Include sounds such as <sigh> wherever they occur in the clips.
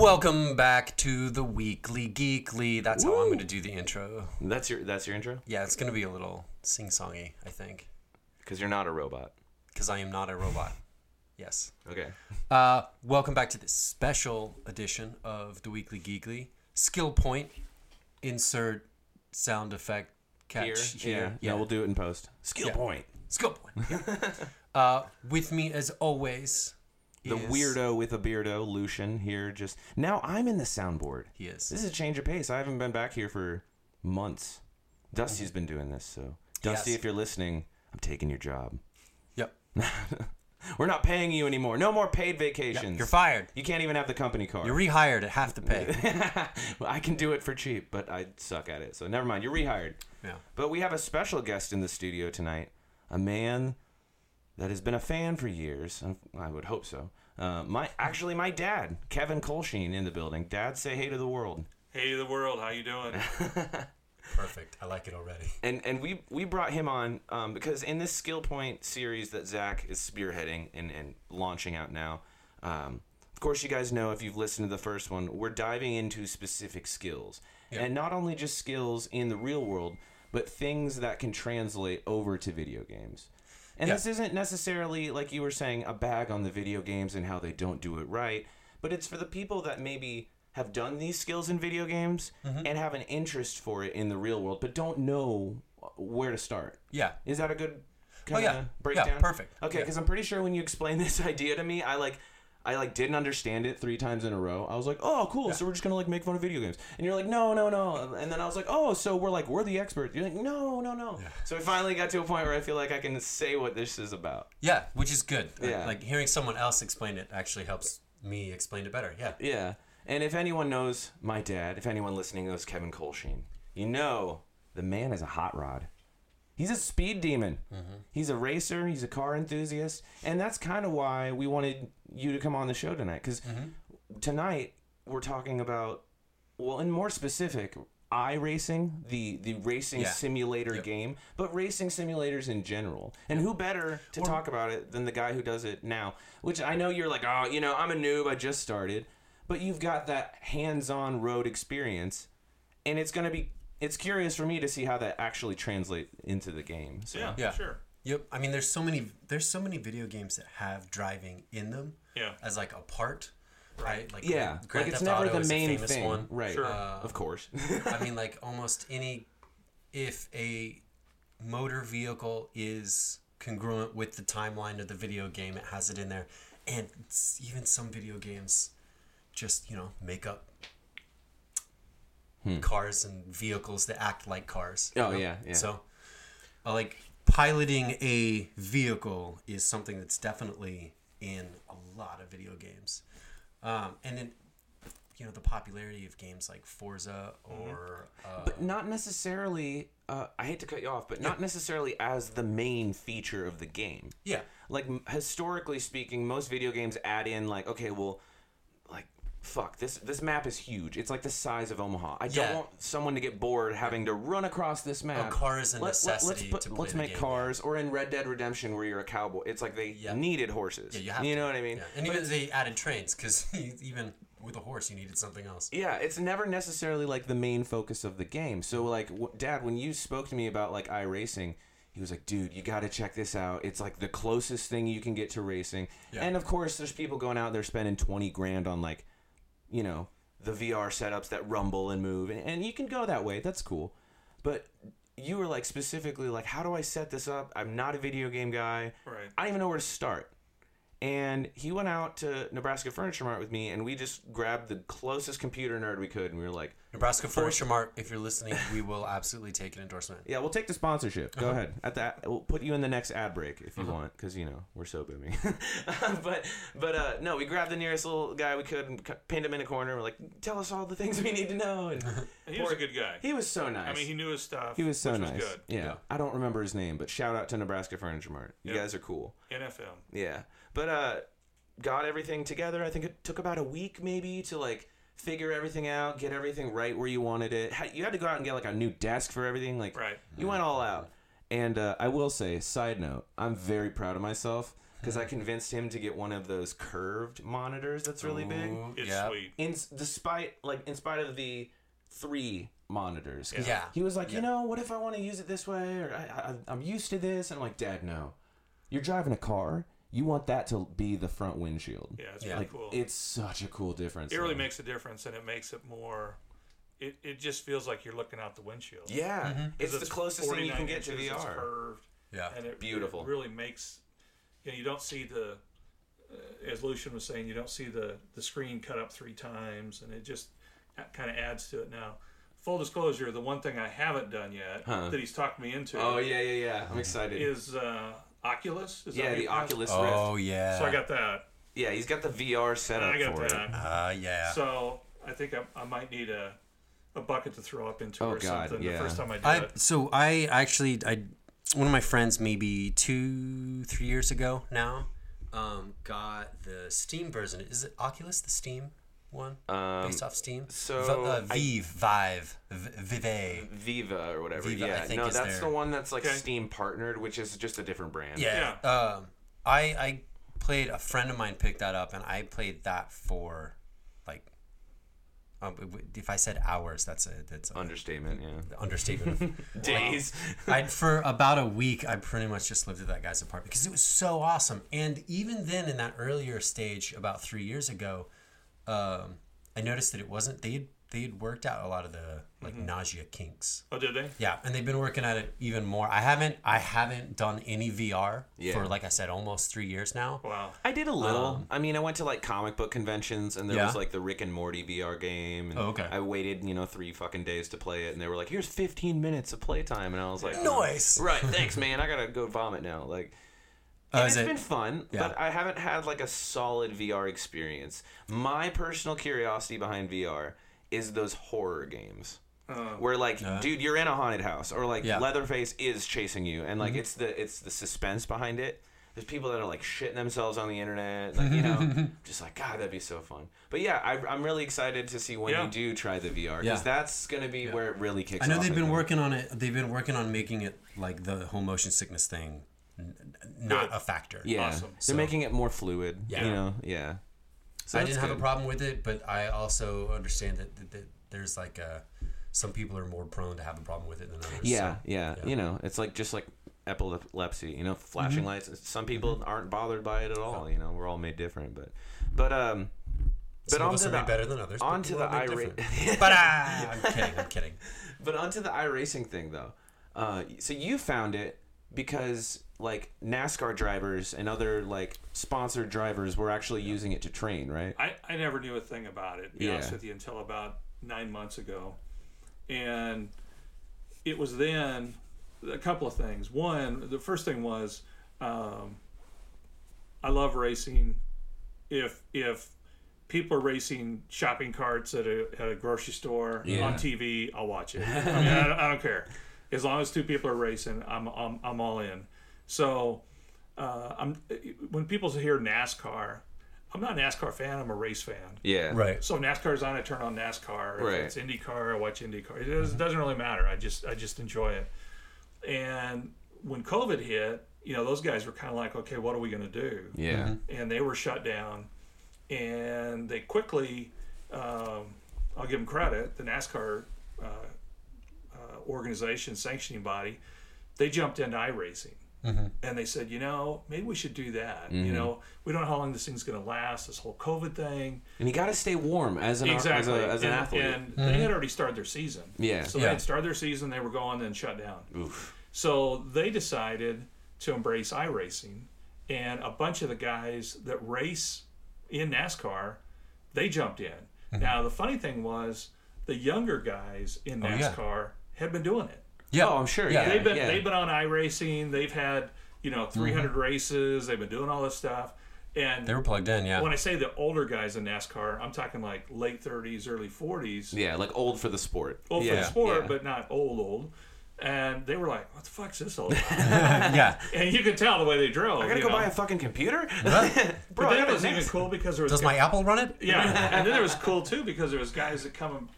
Welcome back to the Weekly Geekly. That's how I'm going to do the intro. That's your that's your intro Yeah, it's going to be a little sing-songy, I think, because you're not a robot. because I am not a robot. Yes. Okay. Uh, welcome back to this special edition of the Weekly Geekly. Skill point, insert sound effect catch here. Yeah. We'll do it in post. Skill Yeah. point. Skill point. yeah. <laughs> uh, with me as always, The weirdo with a beardo, Lucian here. Just now, I'm in the soundboard. He is. This is a change of pace. I haven't been back here for months. Dusty's mm-hmm. been doing this, so Dusty, Yes. if you're listening, I'm taking your job. Yep. <laughs> We're not paying you anymore. No more paid vacations. You're fired. You can't even have the company car. You're rehired at half the pay. <laughs> well, I can do it for cheap, but I suck at it. So never mind. You're rehired. yeah. But we have a special guest in the studio tonight, a man that has been a fan for years. I would hope so. Uh, my actually my dad, Kevin Kohlscheen, in the building. Dad, say hey to the world. Hey to the world, how you doing? <laughs> Perfect. I like it already. And and we we brought him on um, because in this skill point series that Zach is spearheading and, and launching out now. Um, of course, you guys know if you've listened to the first one, we're diving into specific skills, Yeah. and not only just skills in the real world, but things that can translate over to video games. And Yeah. this isn't necessarily like you were saying a bag on the video games and how they don't do it right, but it's for the people that maybe have done these skills in video games Mm-hmm. and have an interest for it in the real world, but don't know where to start. Yeah. Is that a good Oh, kind yeah. of Yeah, breakdown? perfect. Okay, Yeah. because I'm pretty sure when you explain <laughs> this idea to me, I like. I like didn't understand it three times in a row. I was like, "Oh, cool! So we're just gonna like make fun of video games." And you're like, "No, no, no!" And then I was like, "Oh, so we're like we're the experts." You're like, "No, no, no!" So we finally got to a point where I feel like I can say what this is about. Yeah, which is good. Yeah. Like hearing someone else explain it actually helps me explain it better. Yeah. Yeah. And if anyone knows my dad, if anyone listening knows Kevin Kohlscheen, you know the man is a hot rod. He's a speed demon. Mm-hmm. He's a racer. He's a car enthusiast, and that's kind of why we wanted you to come on the show tonight. Because mm-hmm. tonight we're talking about, well, and more specific, iRacing, the the racing Yeah. simulator Yep. game, but racing simulators in general. And who better to talk about it than the guy who does it now? Which I know you're like, oh, you know, I'm a noob. I just started, but you've got that hands-on road experience, and it's gonna be. It's curious for me to see how that actually translates into the game. So. Yeah, Yeah. sure. Yep. I mean, there's so many. There's so many video games that have driving in them. Yeah. As like a part. Right. Like Yeah, Grand like it's Theft never Auto the is a main famous thing, one. right? Sure. Uh, of course. <laughs> I mean, like almost any, if a motor vehicle is congruent with the timeline of the video game, it has it in there, and even some video games just you know make up cars and vehicles that act like cars. you Hmm. Oh, know? yeah, yeah. So, uh, like piloting a vehicle is something that's definitely in a lot of video games, um, and then you know the popularity of games like Forza or uh, but not necessarily. Uh, I hate to cut you off, but not necessarily as the main feature of the game. yeah, Like historically speaking, most video games add in like, okay, well, fuck this this map is huge. It's like the size of Omaha. I Yeah. don't want someone to get bored having to run across this map. A car is a necessity put, to play let's the make game, cars, or in Red Dead Redemption where you're a cowboy. It's like they Yeah. needed horses. yeah, you have to. know what I mean? Yeah. And even they added trains because <laughs> even with a horse you needed something else. Yeah, it's never necessarily like the main focus of the game. So like, w- Dad, when you spoke to me about like iRacing, he was like, "Dude, you got to check this out. It's like the closest thing you can get to racing." Yeah. And of course, there's people going out there spending twenty grand on like, you know, the VR setups that rumble and move, and, and you can go that way. That's cool, but you were like specifically like, "How do I set this up? I'm not a video game guy. Right. I don't even know where to start." And he went out to Nebraska Furniture Mart with me, and we just grabbed the closest computer nerd we could, and we were like, Nebraska Furniture Mart, if you're listening, we will absolutely take an endorsement. "Yeah, we'll take the sponsorship. Go ahead. At that, we'll put you in the next ad break if you Uh-huh. want, because you know we're so booming." <laughs> but but uh, no, we grabbed the nearest little guy we could and pinned him in a corner. We're like, "Tell us all the things we need to know." And He was a good guy. he was so nice. I mean, he knew his stuff. He was so which nice. Was good. Yeah. Yeah. I don't remember his name, but shout out to Nebraska Furniture Mart. You Yeah. guys are cool. NFL. Yeah. But uh got everything together. I think it took about a week maybe to like figure everything out, get everything right where you wanted it. You had to go out and get like a new desk for everything. Like Right. you went all out. And uh, I will say, side note, I'm very proud of myself because I convinced him to get one of those curved monitors that's really big. It's yeah. sweet. In despite like in spite of the three monitors, 'cause Yeah. he was like, you Yeah. know, what if I want to use it this way, or I, I, I'm used to this, and I'm like, Dad, no, you're driving a car. You want that to be the front windshield. Yeah, it's Yeah. really Like cool. it's such a cool difference. it really though. makes a difference, and it makes it more. It, it just feels like you're looking out the windshield. Yeah, Mm-hmm. it's 'Cause the closest thing you can get to inches, it's curved, Yeah. and it Beautiful. it really makes. You know, you don't see the, uh, as Lucian was saying, you don't see the the screen cut up three times, and it just kind of adds to it. Now, full disclosure, the one thing I haven't done yet Huh. that he's talked me into Oh yeah, yeah, yeah. I'm excited. is uh, Oculus. Is that yeah, what the Oculus Rift. Oh yeah. So I got that. Yeah, he's got the VR setup I got for it. that. Uh, yeah. So I think I, I might need a a bucket to throw up into Oh, or God, something yeah. the first time I do I it. so I actually I one of my friends maybe two three years ago now um, got the Steam version. Is it Oculus the Steam one Um, based off Steam? so V- uh, I- Vive Vive V- Vive. Viva or whatever. Viva, I yeah, think no, is that's their- the one that's like Okay. Steam partnered, which is just a different brand. Yeah. Um, I I played a friend of mine picked that up and I played that for like um, if I said hours that's a that's a Understatement. Yeah. understatement. <laughs> Days. I for about a week I pretty much just lived at that guy's apartment because it was so awesome. And even then, in that earlier stage, about three years ago, um, I noticed that it wasn't they had they had worked out a lot of the like nausea kinks. Oh, did they? Yeah, and they've been working at it even more. I haven't I haven't done any VR Yeah. for like I said almost three years now. Wow. I did a little. Um, I mean, I went to like comic book conventions, and there Yeah. was like the Rick and Morty VR game. And Oh, okay. I waited, you know, three fucking days to play it, and they were like, "Here's 15 minutes of playtime," and I was like, Nice. Right, thanks, man. I gotta go vomit now. Like, Uh, and is it's it- been fun, Yeah. but I haven't had like a solid VR experience. My personal curiosity behind VR is those horror games. Where like, dude, you're in a haunted house, or like Yeah. Leatherface is chasing you, and like it's the it's the suspense behind it. There's people that are like shitting themselves on the internet, like you know, <laughs> just like God, that'd be so fun. But yeah, I, I'm really excited to see when Yeah. you do try the VR because Yeah. that's gonna be where it really kicks. I know off, they've been working on it. They've been working on making it like the whole motion sickness thing, n- n- not Good. a factor. Yeah, Awesome. they're So- making it more fluid. Yeah. you know, yeah. So I that's didn't have a good. problem with it, but I also understand that, that, that there's like a, some people are more prone to have a problem with it than others. Yeah, so- yeah, yeah. You know, it's like just like epilepsy. You know, flashing lights. Some people aren't bothered by it at all. You know, we're all made different. But, but um, but Some of on us to are the made better than others. but onto we're the all made irate. different. <laughs> but ah, I'm kidding. I'm kidding. but onto the iRacing thing though. Uh, so you found it because like NASCAR drivers and other like sponsored drivers were actually using it to train, right? I, I never knew a thing about it, to be Yeah. honest with you, until about nine months ago. And it was then a couple of things. One, the first thing was um, I love racing. If if people are racing shopping carts at a, at a grocery store Yeah. on TV, I'll watch it. <laughs> I mean, I, don't- I don't care. As long as two people are racing, I'm, I'm, I'm all in. So uh, I'm when people hear NASCAR, I'm not a NASCAR fan. I'm a race fan. Yeah. Right. So if NASCAR's on, I turn on NASCAR. If Right. it's IndyCar, I watch IndyCar. It doesn't, doesn't really matter. I just I just enjoy it. And when COVID hit, you know, those guys were kind of like, okay, what are we going to do? Yeah. And they were shut down. And they quickly, um, I'll give them credit, the NASCAR uh, uh, organization, sanctioning body, they jumped into iRacing. Mm-hmm. And they said, you know, maybe we should do that. You mm-hmm. know, we don't know how long this thing's going to last, this whole COVID thing. And you got to stay warm as an Exactly. as, a, as an and, athlete. and they mm-hmm. had already started their season. Yeah. So Yeah. they had started their season, they were going, then shut down. Oof. So they decided to embrace iRacing, and a bunch of the guys that race in NASCAR, they jumped in. Now the funny thing was, the younger guys in Mm-hmm. Oh, yeah. NASCAR had been doing it. Yeah. Oh, I'm sure, yeah. They've been yeah. they've been on iRacing. They've had you know 300 mm-hmm. races. They've been doing all this stuff. And They were plugged in. Yeah. when I say the older guys in NASCAR, I'm talking like late 30s, early 40s. Yeah, like old for the sport. Old yeah. for the sport, yeah. but not old old. And they were like, "What the fuck's this all about?" <laughs> yeah. and you could tell the way they drove. I gotta go know? buy a fucking computer. But <laughs> Bro, I then it got was even cool because there was Does my Apple run it? yeah, and then it was cool too because there was guys that come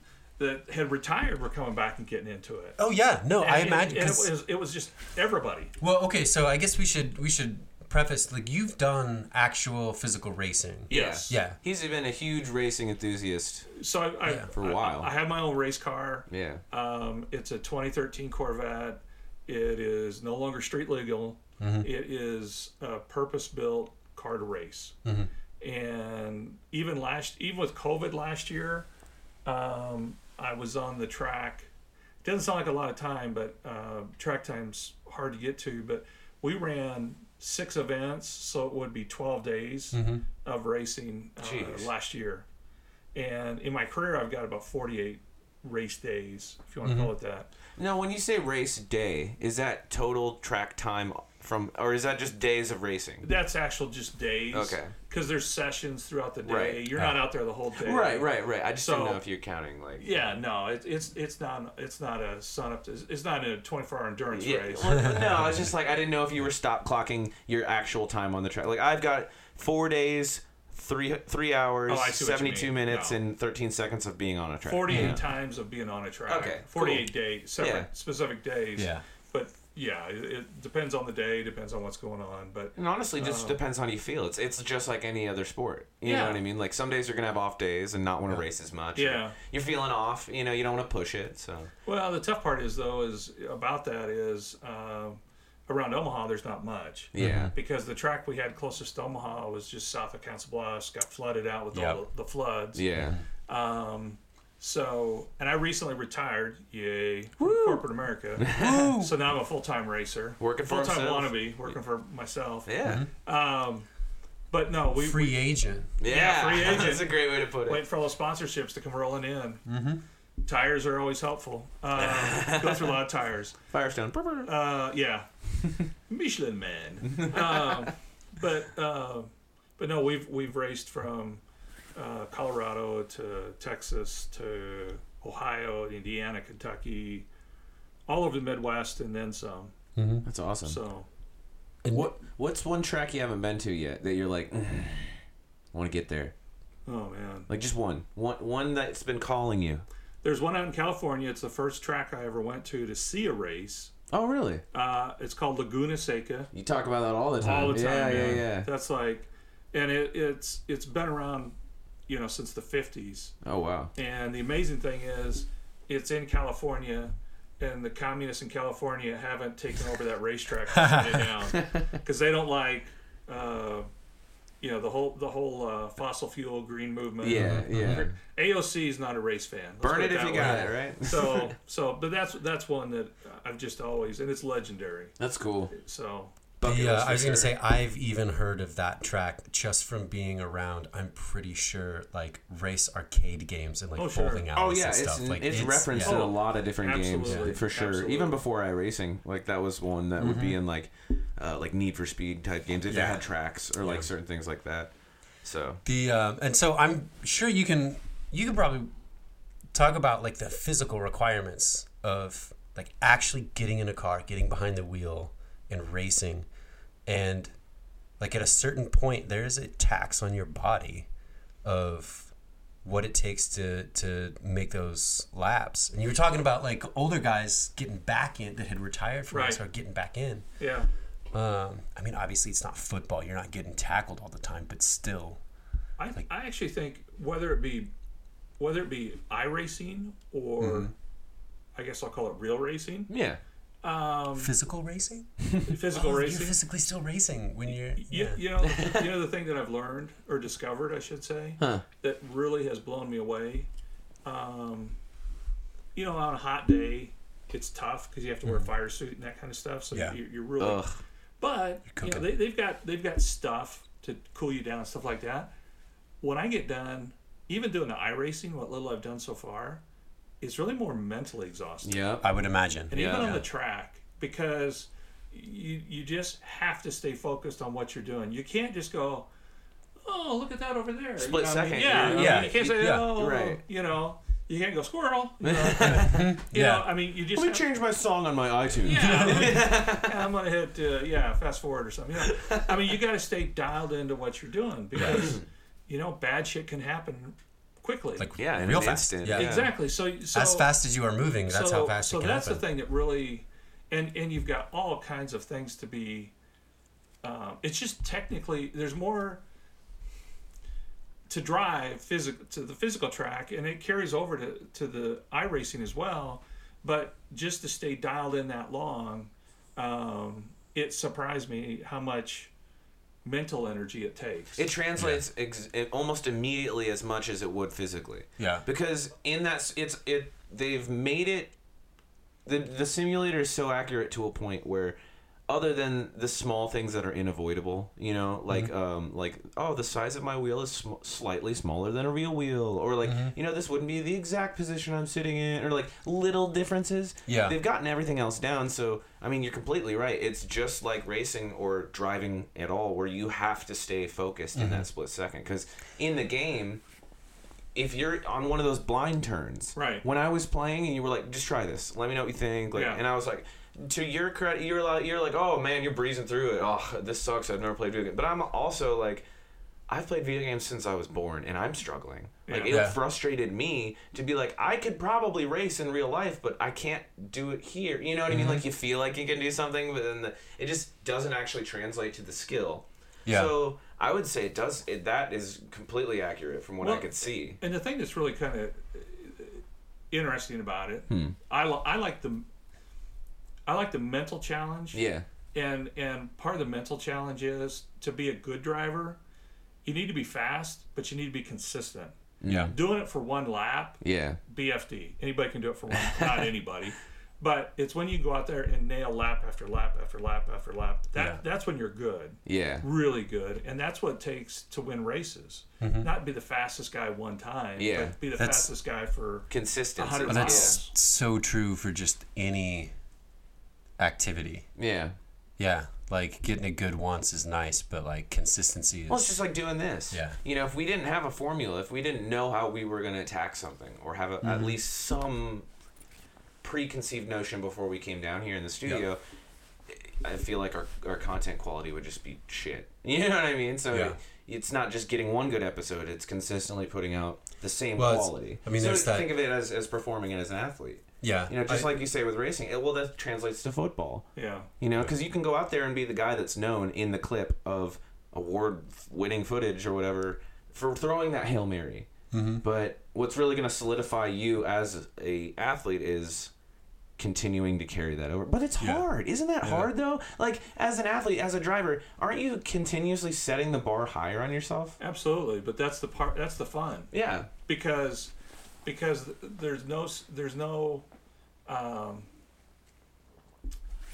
that had retired were coming back and getting into it. Oh yeah. No, I And it- imagine. and it 'cause- was it was just everybody. Well, okay, so I guess we should we should preface like you've done actual physical racing. Yes. Yeah. He's been a huge racing enthusiast. So I, I Yeah. For a while. I, have my own race car. Yeah. Um, it's a 2013 Corvette. It is no longer street legal. It is a purpose-built car to race. And even last, even with COVID last year, um, I was on the track. It Doesn't sound like a lot of time, but uh, track time's hard to get to. But we ran six events, so it would be 12 days of racing uh, last year. And in my career, I've got about 48 race days, if you want to call it that. Now, when you say race day, is that total track time from, or is that just days of racing? That's actual just days. Okay. Because there's sessions throughout the day. Right. You're oh. not out there the whole day. Right, right, right. I just So- didn't know if you're counting like. Yeah, no, it, it's it's not it's not a sun up. To, it's not a 24 hour endurance Yeah, race. well, no, I was <laughs> just like I didn't know if you were stop clocking your actual time on the track. Like I've got four days, three three hours, Oh, I see what you seventy two minutes, No. and thirteen seconds of being on a track. 48 Yeah. times of being on a track. Okay, 48 days, separate Yeah. specific days. Yeah. But yeah, it, it depends on the day, depends on what's going on. But And honestly, just Oh. depends on how you feel. It's it's just like any other sport. You Yeah. know what I mean? Like some days you're gonna have off days and not want to race as much. Yeah. You're feeling off. You know, you don't want to push it. So well, the tough part is though is about that is uh, around Omaha there's not much. yeah. Because the track we had closest to Omaha was just south of Council Bluffs, got flooded out with Yep. all the, the floods. Yeah. Um, so, and I recently retired, yay, from corporate America. <laughs> so now I'm a full time racer, Working for full time wannabe, working for myself. Yeah. Um, but no, we Free agent. Yeah. free <laughs> agent. That's a great way to put it. wait for all the sponsorships to come rolling in. Mm-hmm. Tires are always helpful. Uh, <laughs> go through a lot of tires. Firestone. Uh, yeah, Michelin Man. Um, but uh, but no, we've we've raced from uh, Colorado to Texas to Ohio, Indiana, Kentucky, all over the Midwest, and then some. That's awesome. So What What's one track you haven't been to yet that you're like, I want to get there? oh man, Like just one, one, one that's been calling you. there's one out in California. It's the first track I ever went to to see a race. Oh, really? Uh, it's called Laguna Seca. You talk about that all the time. all the time. Yeah, yeah, yeah. That's like, and it, it's it's been around, you know, since the '50s. Oh, wow. And the amazing thing is, it's in California, and the communists in California haven't taken over that racetrack and shut it down <laughs> because they don't like, uh, you know, the whole the whole uh, fossil fuel green movement. Yeah, yeah. AOC is not a race fan. Let's Burn put it if you way. got it, right? So <laughs> so, but that's that's one that I've just always, and it's legendary. That's cool. So The, uh, list I was gonna say I've even heard of that track just from being around. I'm pretty sure like race arcade games and like Oh, sure. bowling Oh yeah, and it's. Like it's, referenced yeah. in a lot of different Absolutely. games for sure. Absolutely. Even before iRacing, like that was one that would be in like uh, like Need for Speed type games if they had tracks or like certain things like that. So The um, and so I'm sure you can you can probably talk about like the physical requirements of like actually getting in a car, getting behind the wheel, and racing, and like at a certain point there is a tax on your body of what it takes to to make those laps. And you were talking about like older guys getting back in that had retired from Right. are getting back in. yeah. Um, I mean, obviously it's not football; you're not getting tackled all the time, but still. I, I actually think whether it be whether it be iRacing or Mm-hmm. I guess I'll call it real racing, yeah, um, Physical racing? physical Oh, racing. You're physically still racing when you're. you, Yeah. you know, you know the thing that I've learned or discovered, I should say, Huh. that really has blown me away. Um, you know, on a hot day, it's tough because you have to wear a fire suit and that kind of stuff. So Yeah. you, you're really, Ugh. but you know, they, they've got they've got stuff to cool you down and stuff like that. When I get done, even doing the iRacing, what little I've done so far, it's really more mentally exhausting. yeah. I would imagine. and even Yeah. on the track because you you just have to stay focused on what you're doing. You can't just go, oh look at that over there. Split you know what I mean? second, Yeah, you're- I mean, Yeah, You can't say yeah, oh, right. You know, you can't go squirrel. You know, <laughs> you Yeah. know I mean, you just Let me have- change my song on my iTunes. yeah, <laughs> let me- I'm gonna hit uh, yeah, fast forward or something. You know, I mean, you got to stay dialed into what you're doing because you know bad shit can happen quickly. Like Yeah, in real an fast. instant. Yeah. Yeah. exactly. So, so As fast as you are moving, that's so, how fast so it can that's happen. the thing that really and and you've got all kinds of things to be um, it's just technically there's more to drive physical to the physical track, and it carries over to to the racing as well. But just to stay dialed in that long, um, it surprised me how much mental energy it takes. It translates ex- it almost immediately as much as it would physically. Yeah. Because in that it's it they've made it the the simulator is so accurate to a point where other than the small things that are unavoidable, you know, like Mm-hmm. um like oh the size of my wheel is sm- slightly smaller than a real wheel or like Mm-hmm. you know this wouldn't be the exact position I'm sitting in or like little differences. Yeah. They've gotten everything else down so I mean you're completely right. It's just like racing or driving at all where you have to stay focused in Mm-hmm. that split second cuz in the game if you're on one of those blind turns, Right. When I was playing and you were like, just try this, let me know what you think, like, Yeah. and I was like, to your credit, you're like, you're like, oh man, you're breezing through it. Oh, this sucks. I've never played video games, but I'm also like, I've played video games since I was born, and I'm struggling. Like Yeah. it Yeah. frustrated me to be like, I could probably race in real life, but I can't do it here. You know what I mean? Mm-hmm. Like you feel like you can do something, but then the, it just doesn't actually translate to the skill. Yeah. So I would say it does. It, that is completely accurate from what I could see. And the thing that's really kind of interesting about it, Hmm. I, li- I like the I like the mental challenge. Yeah. And and part of the mental challenge is to be a good driver, you need to be fast, but you need to be consistent. Yeah. Doing it for one lap, Yeah. BFD. Anybody can do it for one, <laughs> not anybody. But it's when you go out there and nail lap after lap after lap after lap. That Yeah. that's when you're good Yeah. really good, and that's what it takes to win races. Mm-hmm. Not be the fastest guy one time, Yeah. but be the That's- fastest guy for. Consistency. 100 But that's miles. so true for just any activity. Yeah. Yeah. Like getting it good once is nice, but like consistency is. Well, it's just like doing this. Yeah. You know, if we didn't have a formula, if we didn't know how we were going to attack something, or have a, at mm-hmm. least some preconceived notion before we came down here in the studio, I feel like our, our content quality would just be shit. <laughs> You know what I mean? So Yeah. it's not just getting one good episode; it's consistently putting out the same Well, quality. I mean, so there's that- think of it as, as performing it as an athlete. Yeah. You know, just I- like you say with racing, it, well, that translates to football. Yeah, You know, because you can go out there and be the guy that's known in the clip of award-winning footage or whatever for throwing that hail mary. Mm-hmm. But what's really going to solidify you as a athlete is continuing to carry that over. But it's Yeah. hard, isn't that Yeah. hard though? Like as an athlete, as a driver, aren't you continuously setting the bar higher on yourself? absolutely. But that's the part. That's the fun Yeah. because because there's no there's no. Um,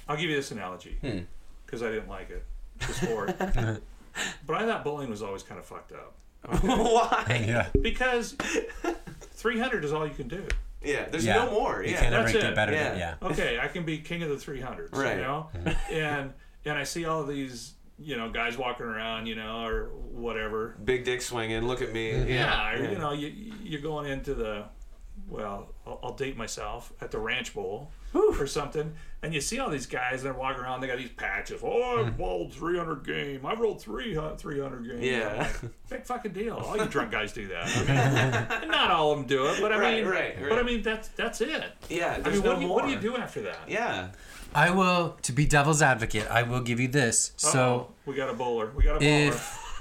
I'll give you this analogy Hmm. because I didn't like it. The sport, <laughs> but I thought bowling was always kind of fucked up <laughs> Why? yeah. because 300 is all you can do. Yeah. There's Yeah. no more. You Yeah. can't ever that's get it. better Yeah. than yeah. okay, I can be king of the 300s, Right. you know? and and I see all these, you know, guys walking around, you know, or whatever. Big dick swinging. Look at me. Yeah, Yeah. or, you know, you you're going into the well, I'll, I'll date myself at the Ranch Bowl or something, and you see all these guys and they're walking around. They got these patches. Oh, I've bowled hmm. 300 game. I've rolled 300 300 game. Yeah. Like, Big fucking deal. All you <laughs> drunk guys do that. I mean, not all of them do it, but I Right, mean, right, but I mean that's that's it. Yeah. I There's mean, no what do, you, what do you do after that? Yeah. I will, to be devil's advocate, I will give you this. So Uh-oh, we got a bowler. We got a bowler. if <laughs>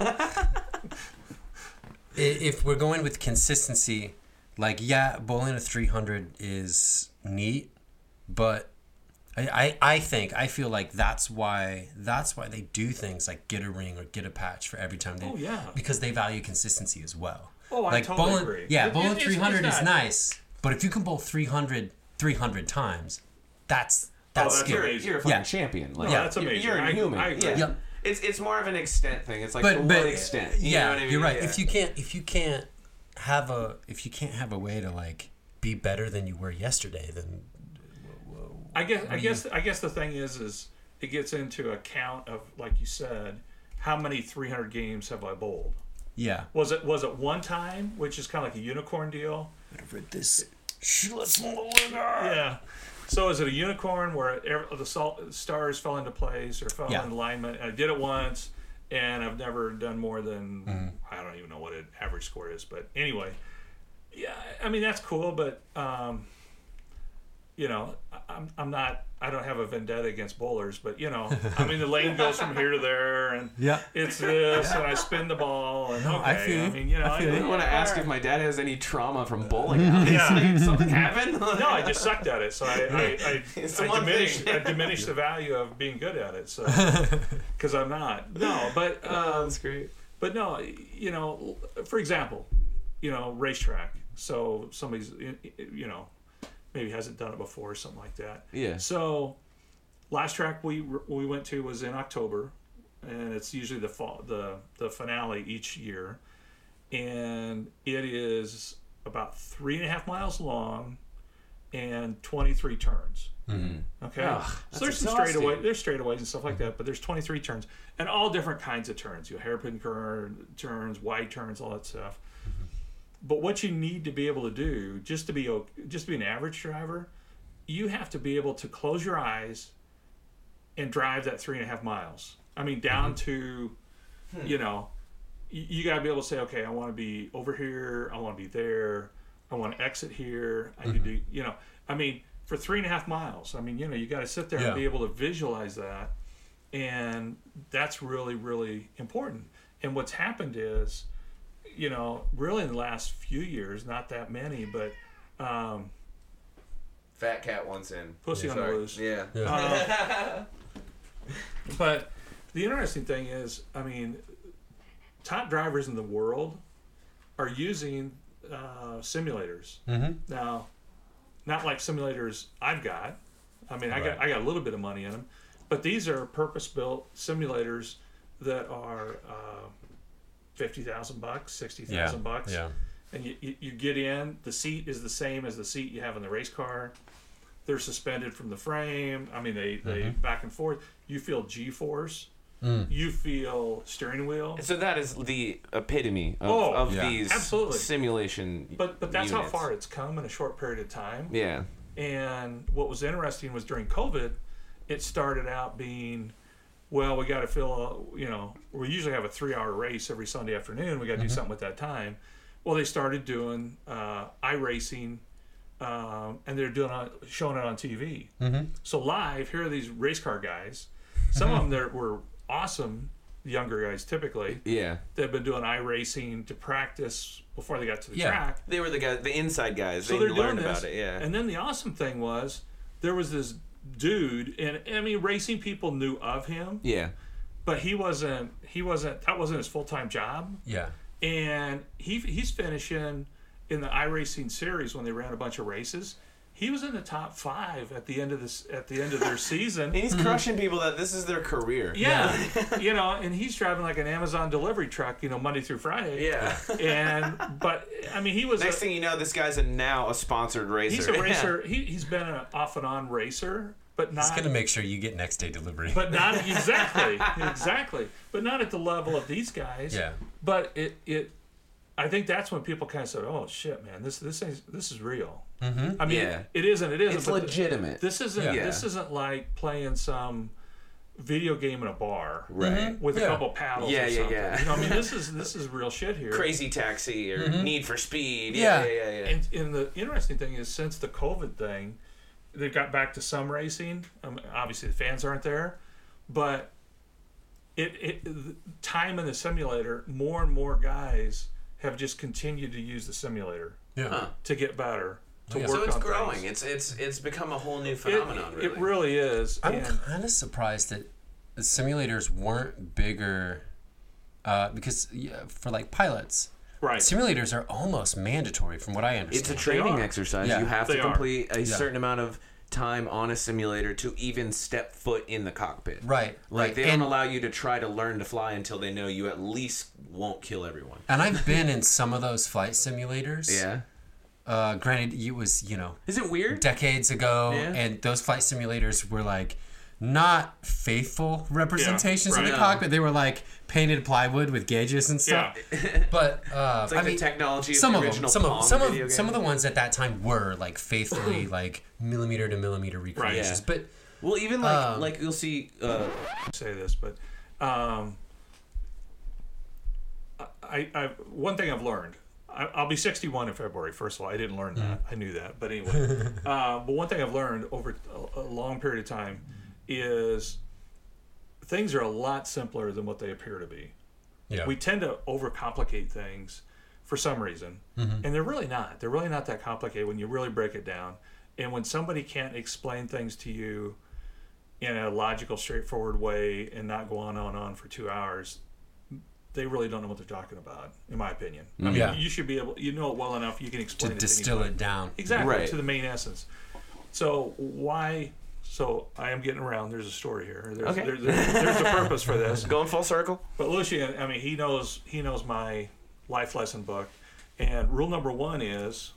i- if we're going with consistency, like yeah, bowling a 300 is neat, but I, I, I think I feel like that's why that's why they do things like get a ring or get a patch for every time they Oh, yeah. because they value consistency as well. Oh, I like totally bowling, agree. Yeah, It- bowling it- 300 is nice, but if you can bowl 300 300 times, that's oh, that's that's skill. amazing. You're, you're a fucking Yeah. champion. Like, Yeah. that's you're- amazing. You're, a I- human. I agree. Yeah. Yeah. It's it's more of an extent thing. It's like but to but what extent? You yeah, know what I mean? you're right. Yeah. If you can't if you can't have a if you can't have a way to like be better than you were yesterday, then I guess I guess I guess the thing is is it gets into a count of like you said, how many 300 games have I bowled? yeah. Was it was it one time, which is kind of like a unicorn deal? Whatever this. Let's Yeah. So is it a unicorn where the stars fell into place or fell Yeah. in alignment? I did it once, and I've never done more than Mm-hmm. I don't even know what an average score is. But anyway, yeah, I mean that's cool. But um, you know, I- I'm, I'm not, I don't have a vendetta against bowlers, but you know, I mean, the lane goes from here to there, and Yeah. it's this, and I spin the ball, and okay, I feel I mean, you know, I feel I you. didn't want to yeah, ask if my dad has any trauma from bowling. <laughs> Yeah. Like, something happened. <laughs> No, I just sucked at it, so I, I, I, <laughs> It's I diminished. I diminished the value of being good at it, so because I'm not. No, but um, That's great. but no, you know, for example, you know, racetrack. So somebody's, you know, maybe hasn't done it before or something like that. Yeah. So, last track we we went to was in October, and it's usually the fall the the finale each year, and it is about three and a half miles long, and twenty three turns. Mm-hmm. Okay, Ugh, so there's some straightaway, there's straightaways and stuff like that, mm-hmm. but there's 23 turns and all different kinds of turns. You know, hairpin turn, turns, wide turns, all that stuff. But what you need to be able to do, just to be just to be an average driver, you have to be able to close your eyes and drive that three and a half miles. I mean, down mm-hmm. to, hmm. you know, you, you got to be able to say, okay, I want to be over here, I want to be there, I want to exit here, I need mm-hmm. to, you know, I mean, for three and a half miles, I mean, you know, you got to sit there Yeah. and be able to visualize that, and that's really, really important. And what's happened is, you know, really in the last few years, not that many, but um, Fat cat wants in. pussy on the loose. Yeah. Uh, <laughs> but the interesting thing is, I mean, top drivers in the world are using uh, simulators Mm-hmm. now. Not like simulators I've got. I mean, I got I got a little bit of money in them, but these are purpose-built simulators that are uh, fifty thousand bucks, sixty thousand yeah, bucks Yeah. and you, you, you get in the seat is the same as the seat you have in the race car they're suspended from the frame i mean they, they Mm-hmm. back and forth you feel g-force Mm. you feel steering wheel So that is the epitome of, Oh, of yeah. these Absolutely. simulation. but but that's units. how far it's come in a short period of time Yeah. and what was interesting was during covid it started out being well we got to fill a, you know we usually have a three hour race every sunday afternoon we got to do something with that time well they started doing uh, iRacing um, and they're doing it- showing it on tv Mm-hmm. so live here are these race car guys some of <laughs> them that were awesome younger guys typically Yeah. they've been doing iRacing to practice before they got to the Yeah. track They were the guys, the inside guys. so they doing learned about it. Yeah. And then the awesome thing was there was this dude, and I mean, racing people knew of him, yeah. but he wasn't. He wasn't. That wasn't his full time job, Yeah. and he he's finishing in the iRacing series when they ran a bunch of races. He was in the top five at the end of this at the end of their <laughs> season. And he's crushing people that this is their career. Yeah, <laughs> you know, and he's driving like an Amazon delivery truck, you know, Monday through Friday. Yeah. And but I mean, he was Next a, thing you know, this guy's a now a sponsored racer. he's a <laughs> racer. He, he's been an off and on racer, but not It's gonna make sure you get next day delivery. but not exactly exactly but not at the level of these guys yeah. but it it i think that's when people kind of said oh shit man this this is this is real Mm-hmm. i mean Yeah. it isn't it isn't It's legitimate. this isn't Yeah. this isn't like playing some video game in a bar right. with a Yeah. couple paddles Yeah, or yeah, something. yeah. you know i mean this <laughs> is this is real shit here Crazy Taxi or Need for Speed. Yeah. Yeah, yeah, yeah. yeah. and, and the interesting thing is since the covid thing they've got back to some racing um, obviously the fans aren't there but it, it the time in the simulator more and more guys have just continued to use the simulator Yeah. Huh. to get better to Yeah. work So it's on growing. things. It's it's it's become a whole new It- phenomenon. it, really. really is I'm kind of surprised that the simulators weren't bigger uh, because yeah, for like pilots, right simulators are almost mandatory from what I understand. It's a training exercise. Yeah. You have They to are. complete a Yeah. certain amount of time on a simulator to even step foot in the cockpit. right. Like right. they don't allow you to try to learn to fly until they know you at least won't kill everyone. and I've been in some of those flight simulators. <laughs> Yeah. Uh, granted, it was you know Is it weird? decades ago, Yeah. and those flight simulators were like not faithful representations of right. the cockpit. They were like painted plywood with gauges and yeah stuff. <laughs> But uh, It's like I the mean, technology of some the of them, some Pong of some video of some of the ones at that time were like faithfully like millimeter to millimeter recreations. Yeah. But Well, even like Um, like you'll see. Uh, say this, but um, I, I one thing I've learned I, I'll be 61 in February. First of all, I didn't learn that. I knew that, but anyway. <laughs> uh, but one thing I've learned over a, long period of time is things are a lot simpler than what they appear to be. Yeah. We tend to overcomplicate things for some reason, and they're really not. They're really not that complicated when you really break it down. And when somebody can't explain things to you in a logical, straightforward way and not go on on and on for two hours, they really don't know what they're talking about, in my opinion. I mm. mean, Yeah. you should be able, you know it well enough, you can to explain it. To distill anybody. it down. Exactly Right. to the main essence. So why? So I am getting around. There's a story here. There's, Okay. there- there- there's a purpose for this. <laughs> Going full circle. But Lucian, I mean, he knows he knows my life lesson book, and rule number one is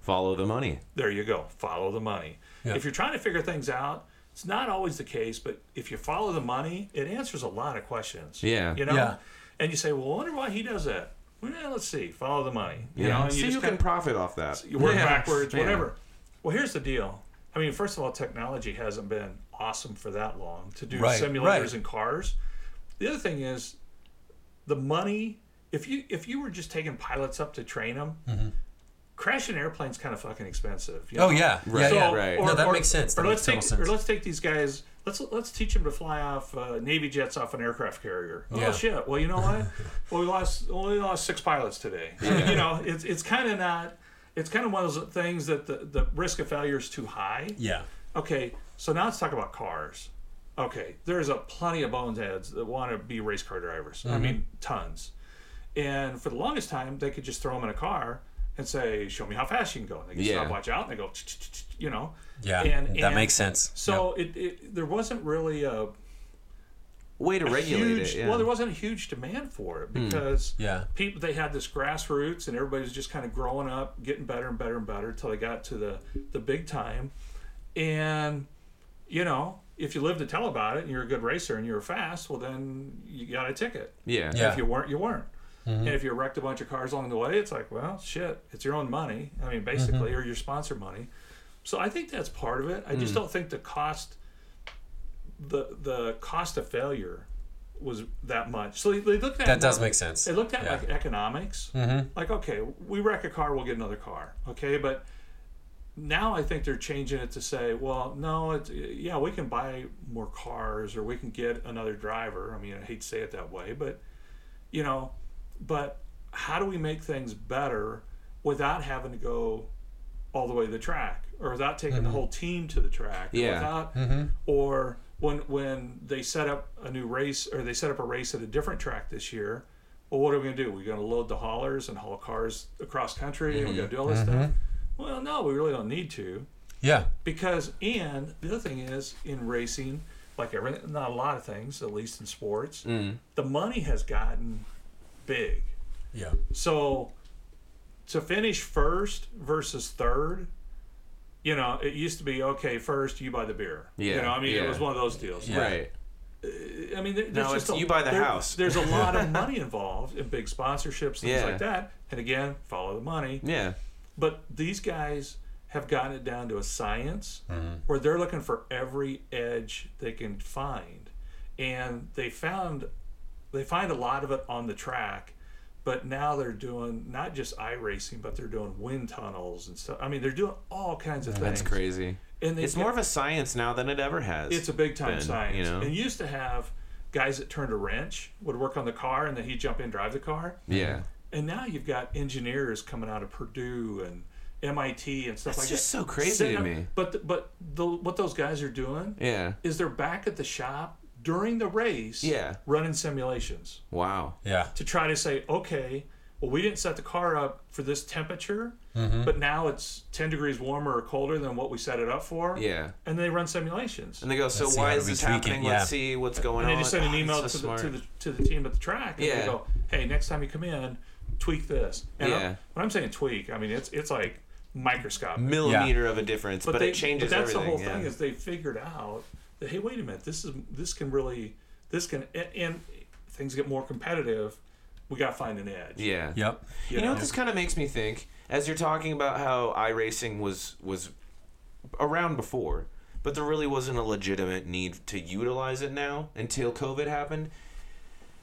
Follow the money. there you go, follow the money. Yeah. If you're trying to figure things out, it's not always the case, but if you follow the money, it answers a lot of questions. Yeah. you know, Yeah. And you say, well, I wonder why he does that. Well, let's see, follow the money. You Yeah. know, and See you who can profit off that. you work Yeah. backwards, Yeah. whatever. Well, here's the deal. I mean, first of all, technology hasn't been awesome for that long to do Right, simulators right. in cars. The other thing is the money. If you if you were just taking pilots up to train them, mm-hmm. Crashing airplanes kind of fucking expensive. you Oh yeah, Right, yeah, yeah. right. No, that makes sense. Or That let's makes take sense. or let's take these guys. Let's let's teach them to fly off uh, Navy jets off an aircraft carrier. Oh shit! Well, you know what? <laughs> well, we lost well, we lost six pilots today. you know, it's it's kind of not. It's kind of one of those things that the, the risk of failure is too high. Yeah, Okay, so now let's talk about cars. Okay, there's a plenty of boneheads that want to be race car drivers. I mean, tons. And for the longest time, they could just throw them in a car and say, "Show me how fast you can go." And they can Yeah. stop, watch out, and they go, you know. yeah. And- that and makes sense. So it, it there wasn't really a, Way to regulate huge it. Yeah. well, there wasn't a huge demand for it hmm. because Yeah. people they had this grassroots and everybody was just kind of growing up, getting better and better and better until they got to the the big time. And you know, if you lived to tell about it and you're a good racer and you were fast, well then you got a ticket. yeah. Yeah. If you weren't, you weren't. Mm-hmm. And if you wrecked a bunch of cars along the way, it's like, well, shit, it's your own money. I mean, mm-hmm. basically, or your sponsor money. So I think that's part of it. I just mm-hmm. don't think the cost, the the cost of failure, was that much. So they, they looked at That does make sense. They looked at Yeah. like economics. Mm-hmm. Like, okay, we wreck a car, we'll get another car. Okay, but now I think they're changing it to say, well, no, it's, yeah, we can buy more cars or we can get another driver. I mean, I hate to say it that way, but you know, but how do we make things better without having to go all the way to the track or without taking the mm-hmm. whole team to the track? or Yeah. Without, mm-hmm. or when when they set up a new race or they set up a race at a different track this year. Well, what are we going to do? We're going to load the haulers and haul cars across country, and we're mm-hmm. going to do all this stuff. Well, no, we really don't need to Yeah, because and the other thing is in racing like everything not a lot of things at least in sports mm. the money has gotten big yeah. so to finish first versus third you know it used to be okay first you buy the beer Yeah. you know i mean it was one of those deals Yeah. Right. i mean there's Now just it's a, you buy the there- house. there's a lot of <laughs> money involved in big sponsorships things Yeah. like that and again follow the money Yeah. but these guys have gotten it down to a science Mm-hmm. where they're looking for every edge they can find. And they found they find a lot of it on the track, but now they're doing not just iRacing, but they're doing wind tunnels and stuff. I mean, they're doing all kinds of things. That's crazy. And they It's more of a science now than it ever has. it's a big time been, science. You know. And used to have guys that turned a wrench would work on the car and then he'd jump in and drive the car. yeah. And now you've got engineers coming out of Purdue and MIT and stuff That's like that. It's just so crazy Setting to up- me. But the, but the, what those guys are doing Yeah. is they're back at the shop during the race, Yeah. running simulations Wow. Yeah. to try to say, okay, well, we didn't set the car up for this temperature, but now it's 10 degrees warmer or colder than what we set it up for. Yeah. And they run simulations. And they go, so Let's see why is this happening? yeah. Let's see what's going and on. And they just send an Oh, email it's to, the, to, the, to the team at the track, and Yeah. they go, "Hey, next time you come in, tweak this." And Yeah. I'm- when I'm saying tweak, I mean it's it's like microscopic. millimeter of a difference, but, they, it changes but that's everything. the whole thing is they figured out that hey, wait a minute, this is this can really this can and, and things get more competitive. We got to find an edge. yeah. Yep. You know what this kind of makes me think? As you're talking about how iRacing was was around before, but there really wasn't a legitimate need to utilize it now until COVID happened.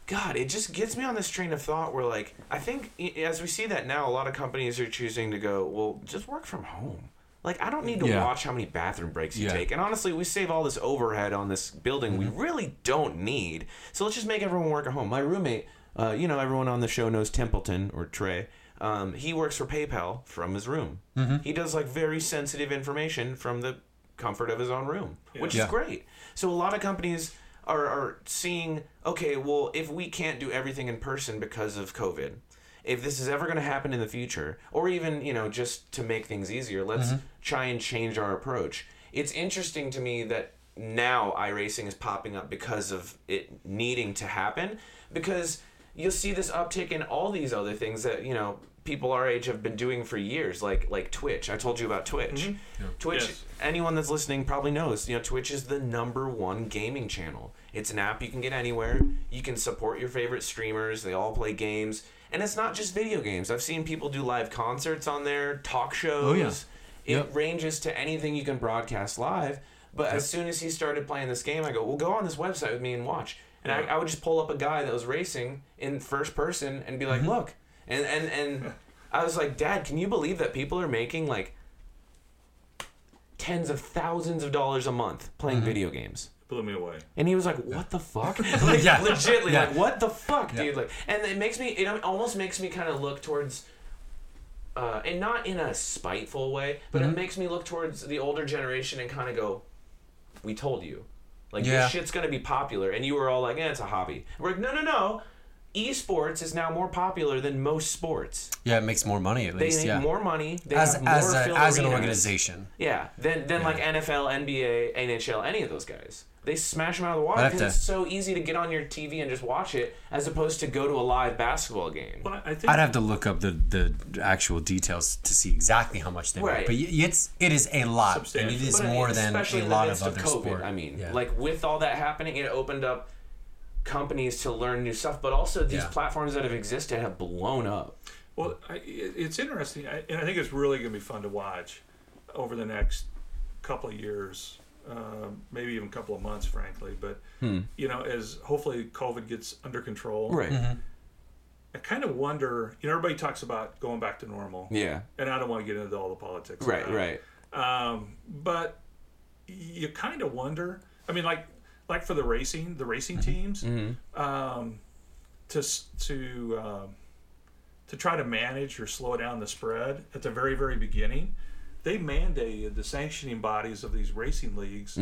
God, it just gets me on this train of thought where, like, I think as we see that now, a lot of companies are choosing to go, well, just work from home. Like, I don't need to Yeah. watch how many bathroom breaks you Yeah. take. And honestly, we save all this overhead on this building we really don't need. So let's just make everyone work at home. My roommate, uh, you know, everyone on the show knows Templeton or Trey. Um, he works for PayPal from his room. He does like very sensitive information from the comfort of his own room, which Yeah. is great. So a lot of companies are, are seeing, okay, well, if we can't do everything in person because of COVID, if this is ever going to happen in the future, or even, you know, just to make things easier, let's mm-hmm. try and change our approach. It's interesting to me that now iRacing is popping up because of it needing to happen, because you'll see this uptick in all these other things that, you know, people our age have been doing for years, like like Twitch. I told you about Twitch. Mm-hmm. Twitch Yes. anyone that's listening probably knows, you know, Twitch is the number one gaming channel. It's an app you can get anywhere. You can support your favorite streamers. They all play games. And it's not just video games. I've seen people do live concerts on there, talk shows. Oh, yeah. It Yep. ranges to anything you can broadcast live. But as soon as he started playing this game, I go, well, go on this website with me and watch. And I, I would just pull up a guy that was racing in first person and be like, mm-hmm. look. And, and, and I was like, Dad, can you believe that people are making like tens of thousands of dollars a month playing mm-hmm. video games. Blew me away. And he was like, "What the fuck?" <laughs> like, Yeah. legitly, Yeah. like, "What the fuck, Yeah. dude?" Like, and it makes me, it almost makes me kind of look towards, uh, and not in a spiteful way, but Mm-hmm. it makes me look towards the older generation and kind of go, "We told you, like, Yeah. this shit's gonna be popular," and you were all like, "Yeah, it's a hobby." We're like, "No, no, no." Esports is now more popular than most sports. Yeah, it makes more money at least. They least. make yeah. more money. They as have more as, a, as an organization. Yeah, than than like NFL, NBA, NHL, any of those guys. They smash them out of the water because to- it's so easy to get on your TV and just watch it, as opposed to go to a live basketball game. Well, I think I'd have to look up the, the actual details to see exactly how much they Right. make. But it's it is a lot, and it is Substantial. is But more than a lot midst of other COVID, sport. I mean, Yeah. like with all that happening, it opened up companies to learn new stuff, but also these Yeah. platforms that have existed have blown up. Well, I, it's interesting, I, and I think it's really going to be fun to watch over the next couple of years, um, maybe even a couple of months, frankly. But you know, as hopefully COVID gets under control, Right. I kind of wonder. You know, everybody talks about going back to normal, Yeah. and I don't want to get into all the politics. Right. Right. Um, but you kind of wonder. I mean, like like for the racing, the racing teams, um, to to um, to try to manage or slow down the spread at the very very beginning, they mandated the sanctioning bodies of these racing leagues.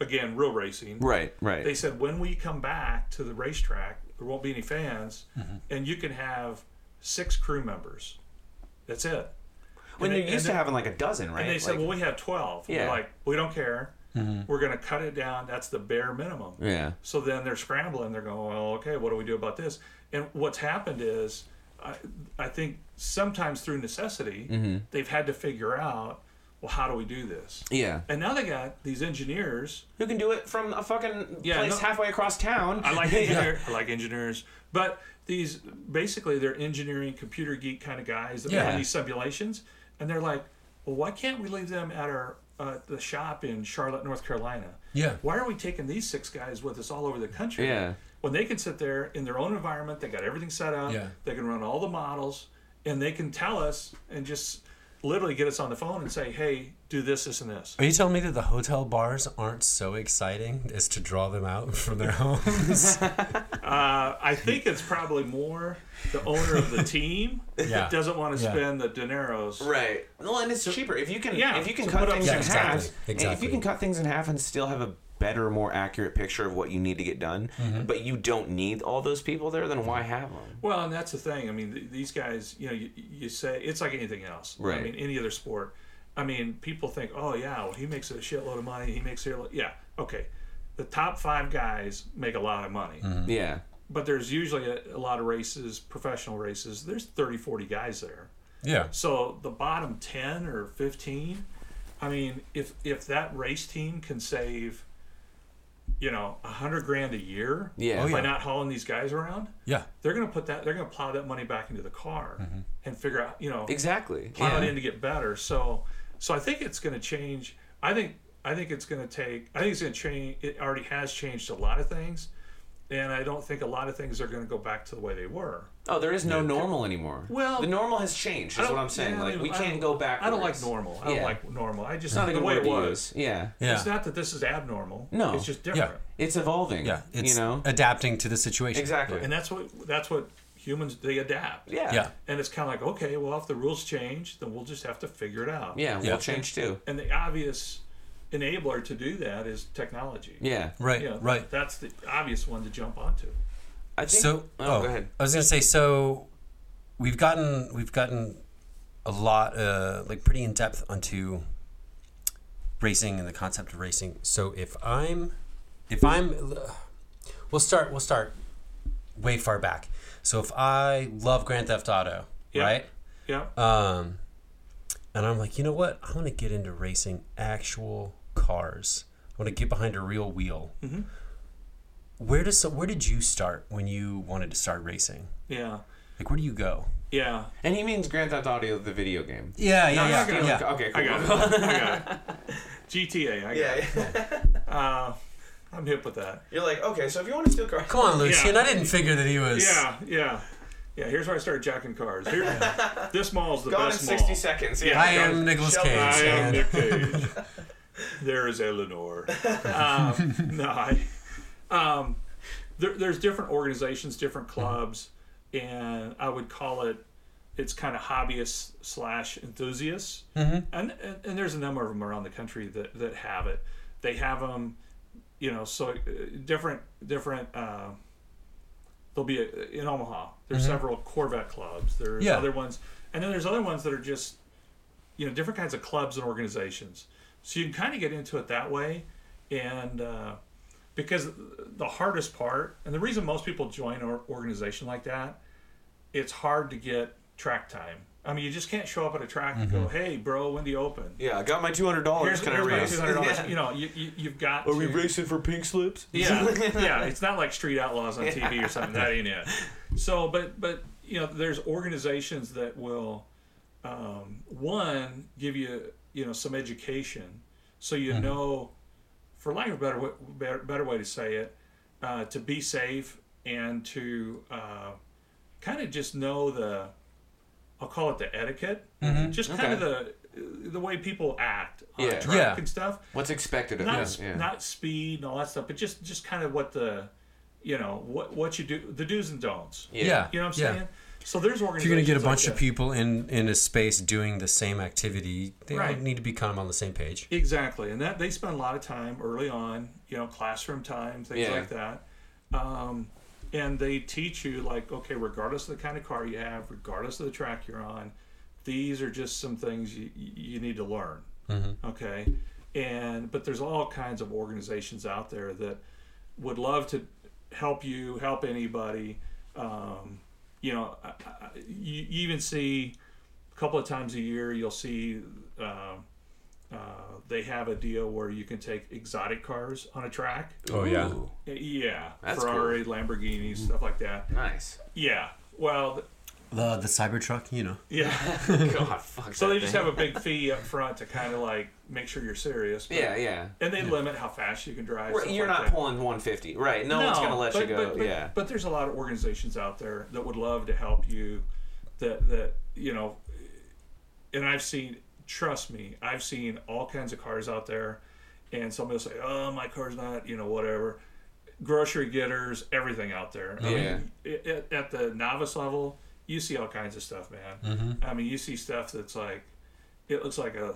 Again, real racing. Right. Right. They said when we come back to the racetrack, there won't be any fans, and you can have six crew members. That's it. when And you're they- used to having like a dozen, right? and they said, Like- well, we have 12. Yeah. We're like, we don't care. We're going to cut it down. That's the bare minimum. yeah. So then they're scrambling. They're going, well, okay, what do we do about this? And what's happened is, I, I think sometimes through necessity, Mm-hmm. they've had to figure out, well, how do we do this? Yeah. And now they got these engineers. Who can do it from a fucking Yeah, place no- halfway across town? I like <laughs> engineer. I like engineers, but these basically they're engineering, computer geek kind of guys that Yeah. run these simulations, and they're like, well, why can't we leave them at our uh, the shop in Charlotte, North Carolina? Yeah. Why aren't we taking these six guys with us all over the country? Yeah. When they can sit there in their own environment, they got everything set up. Yeah. They can run all the models, and they can tell us and just literally get us on the phone and say, hey, do this, this, and this. Are you telling me that the hotel bars aren't so exciting as to draw them out from their homes? <laughs> Uh, I think it's probably more the owner of the team <laughs> Yeah. that doesn't want to Yeah. spend the dineros. Right. Well, and it's cheaper if you can. yeah, if you can so cut things Yeah, in exactly, half. and If you can cut things in half and still have a better, more accurate picture of what you need to get done, Mm-hmm. but you don't need all those people there, then why have them? Well, and that's the thing. I mean, th- these guys, you know, you, you say it's like anything else. Right. I mean, any other sport. I mean, people think, oh yeah, well he makes a shitload of money. He makes a yeah, okay. The top five guys make a lot of money, Mm-hmm. Yeah. but there's usually a, a lot of races, professional races. There's 30, 40 guys there. yeah. So the bottom 10 or 15, I mean, if if that race team can save, you know, a hundred grand a year Yeah. Oh, by yeah. not hauling these guys around, Yeah. they're going to put that, they're going to plow that money back into the car mm-hmm. and figure out, you know, Exactly. plow Yeah. it in to get better. So, so I think it's going to change. I think, I think it's going to take, I think it's going to change. It already has changed a lot of things. And I don't think a lot of things are going to go back to the way they were. Oh, there is no normal anymore. Well, the normal has changed. Is what I'm saying. yeah, like we can't go back. I don't like normal. I don't like normal. I just It's not a the way it was. Yeah. Yeah. It's not that this is abnormal. No. it's just different. Yeah. It's evolving. Yeah, it's you know adapting to the situation. exactly. And that's what that's what humans they adapt. yeah. Yeah. And it's kind of like okay, well, if the rules change, then we'll just have to figure it out. Yeah. Yeah. We'll change too. And the obvious enabler to do that is technology. Yeah. Right. Yeah, Right. That's the obvious one to jump onto. I think. So, oh, go ahead. I was gonna say so. We've gotten we've gotten a lot, uh, like pretty in depth onto racing and the concept of racing. So if I'm, if I'm, we'll start we'll start way far back. So if I love Grand Theft Auto, Yeah. right? Yeah. Um, and I'm like, you know what? I want to get into racing actual cars. I want to get behind a real wheel. Mhm. Where does where did you start when you wanted to start racing? Yeah. Like, where do you go? Yeah. And he means Grand Theft Auto, the video game. Yeah, Not yeah, stealing- yeah, yeah. Okay. I Cool. got it. <laughs> I got it. <laughs> GTA. I got yeah. it. <laughs> Uh, I'm hip with that. You're like, okay, so if you want to steal cars, Come on, Lucian. Yeah. I didn't figure that he was. Yeah. Yeah. Yeah. Here's where I started jacking cars. Here, <laughs> this mall's the gone in 60 mall. seconds. Yeah. I am Nicolas Shelby. Cage. I am Nick Cage. there is Eleanor. Um, no, I, um, there, there's different organizations, different clubs, and I would call it. It's kind of hobbyists slash enthusiasts, Mhm. and, and and there's a number of them around the country that that have it. They have them, you know, so uh, different different. Uh, there'll be a, in Omaha. There's several Corvette clubs. There's Yeah. other ones, and then there's other ones that are just you know different kinds of clubs and organizations so you can kind of get into it that way and uh, because the hardest part and the reason most people join an organization like that it's hard to get track time i mean you just can't show up at a track and go hey bro when do you open Yeah, I got my $200. here's, Can I here's my race? $200 Yeah. you know you, you, you've got Are we to- racing for pink slips? yeah, <laughs> yeah. It's not like Street Outlaws on TV or something. That ain't it. So, but but you know, there's organizations that will, um, one, give you you know some education, so you know, for lack of a better way, better, better way to say it, uh, to be safe and to uh, kind of just know the, I'll call it the etiquette, just kind of the the way people act on Yeah. a track Yeah. and stuff What's expected of not you? s- Yeah. not speed and all that stuff, but just just kind of what the, you know, what what you do, the do's and don'ts. Yeah. You know what I'm yeah. saying? So there's If organizations. you're gonna get a like bunch of people in in a space doing the same activity, they all Right. need to be kind of on the same page. Exactly, and that they spend a lot of time early on, you know, classroom time, things Yeah. like that. Um, and they teach you like, okay, regardless of the kind of car you have, regardless of the track you're on, these are just some things you you need to learn. Okay, and but there's all kinds of organizations out there that would love to help you, help anybody. Um, you know, I, I, you, you even see a couple of times a year you'll see. Um, uh, they have a deal where you can take exotic cars on a track. Oh, yeah. Ooh, Yeah, That's Ferrari, Lamborghinis, stuff like that. nice. Yeah. Well, The the Cybertruck, you know. yeah. <laughs> God, <laughs> fuck. so that they just have a big <laughs> fee up front to kind of like make sure you're serious. but- Yeah, yeah. And they limit how fast you can drive. Right, You're like not that. pulling 150, right? No, one's gonna let but, you go. But, but, yeah. But there's a lot of organizations out there that would love to help you. That that you know, and I've seen. Trust me, I've seen all kinds of cars out there, and somebody will say, "Oh, my car's not," you know, whatever. Grocery getters, everything out there. I Yeah. mean, i- at, at the novice level, you see all kinds of stuff, man. Mm-hmm. I mean, you see stuff that's like, it looks like a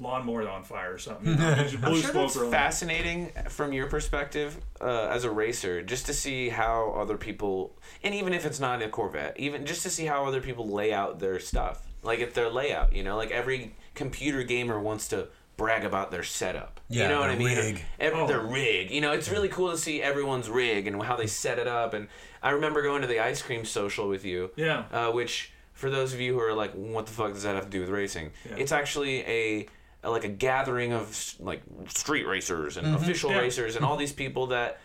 lawnmower on fire or something. You know? <laughs> There's I'm sure that's rolling. fascinating from your perspective uh, as a racer, just to see how other people, and even if it's not a Corvette, even just to see how other people lay out their stuff, like if their layout, you know, like every computer gamer wants to brag about their setup. Yeah, you know what I mean? rig. Every, Oh. Their rig. You know, it's really cool to see everyone's rig and how they set it up. And I remember going to the ice cream social with you Yeah. uh, which for those of you who are like, what the fuck does that have to do with racing? Yeah. It's actually a, a- like a gathering of like street racers and mm-hmm. official Yeah. racers and all these people that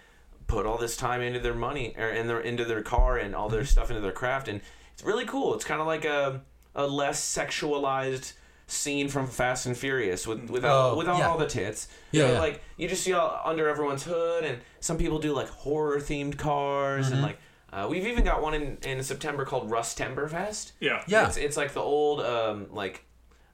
put all this time into their money or in their into their car and all their mm-hmm. stuff into their craft and it's really cool. It's kind of like a a less sexualized scene from Fast and Furious with with all, Oh, with all, yeah. all the tits. Yeah, You know, yeah. like you just see all under everyone's hood, and some people do like horror themed cars, Mm-hmm. and like uh, we've even got one in, in September called Rust Timberfest. Yeah. Yeah. It's, it's like the old um, like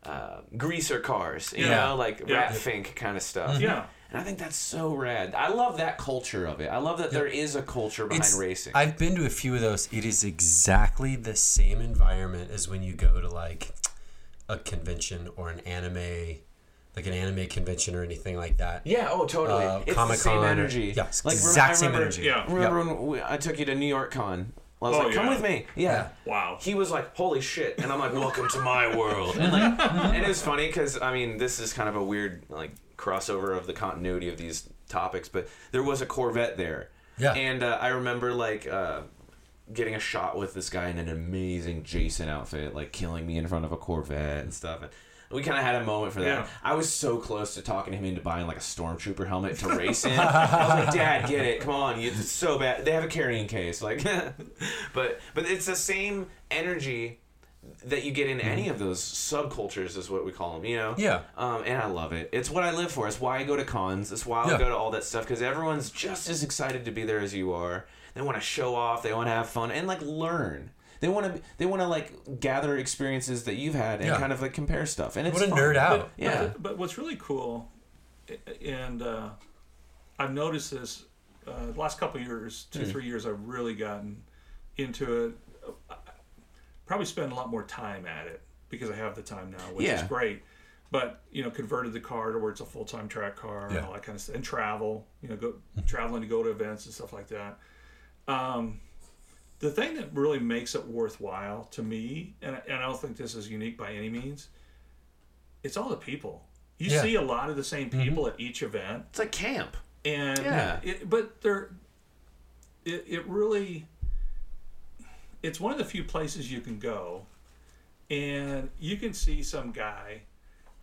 uh, greaser cars, you Yeah. know, like Yeah. Rat Fink kind of stuff. Yeah. And I think that's so rad. I love that culture of it. I love that there is a culture behind It's- racing. I've been to a few of those. It is exactly the same environment as when you go to like a convention or an anime, like an anime convention or anything like that. yeah, oh, totally. Uh, it's Comic-Con same or- energy. yeah, it's rem- exact I same energy. Yeah. Remember when we, I took you to New York Con? I was Oh, like, come yeah. with me. Yeah. Yeah. Wow. He was like, "Holy shit!" and I'm like, "Welcome to my <laughs> world." And like, <laughs> and it was funny because I mean, this is kind of a weird like crossover of the continuity of these topics, but there was a Corvette there. Yeah. And uh, I remember like uh, getting a shot with this guy in an amazing Jason outfit, like killing me in front of a Corvette and stuff. And we kind of had a moment for that. Yeah. I was so close to talking him into buying like a stormtrooper helmet to <laughs> race in. I was like, "Dad, get it! Come on, it's so bad." They have a carrying case, like, <laughs> but but it's the same energy that you get in any of those subcultures, is what we call them. You know? Yeah. Um, and I love it. It's what I live for. It's why I go to cons. It's why I Yeah. go to all that stuff because everyone's just as excited to be there as you are. They want to show off. They want to have fun and like learn. They want to. They want to like gather experiences that you've had and Yeah. kind of like compare stuff. And it's What a fun. nerd out. But, Yeah. But, but what's really cool, and uh, I've noticed this uh, the last couple of years, Hmm. two three years, I've really gotten into it. I Probably spend a lot more time at it because I have the time now, which is great. But you know, converted the car to where it's a full time track car and Yeah. all that kind of stuff, and travel. You know, go traveling to go to events and stuff like that. Um, the thing that really makes it worthwhile to me, and, and I don't think this is unique by any means, it's all the people. You Yeah. see a lot of the same people at each event, It's like camp. and Yeah. it, but they're it, it really it's one of the few places you can go, and you can see some guy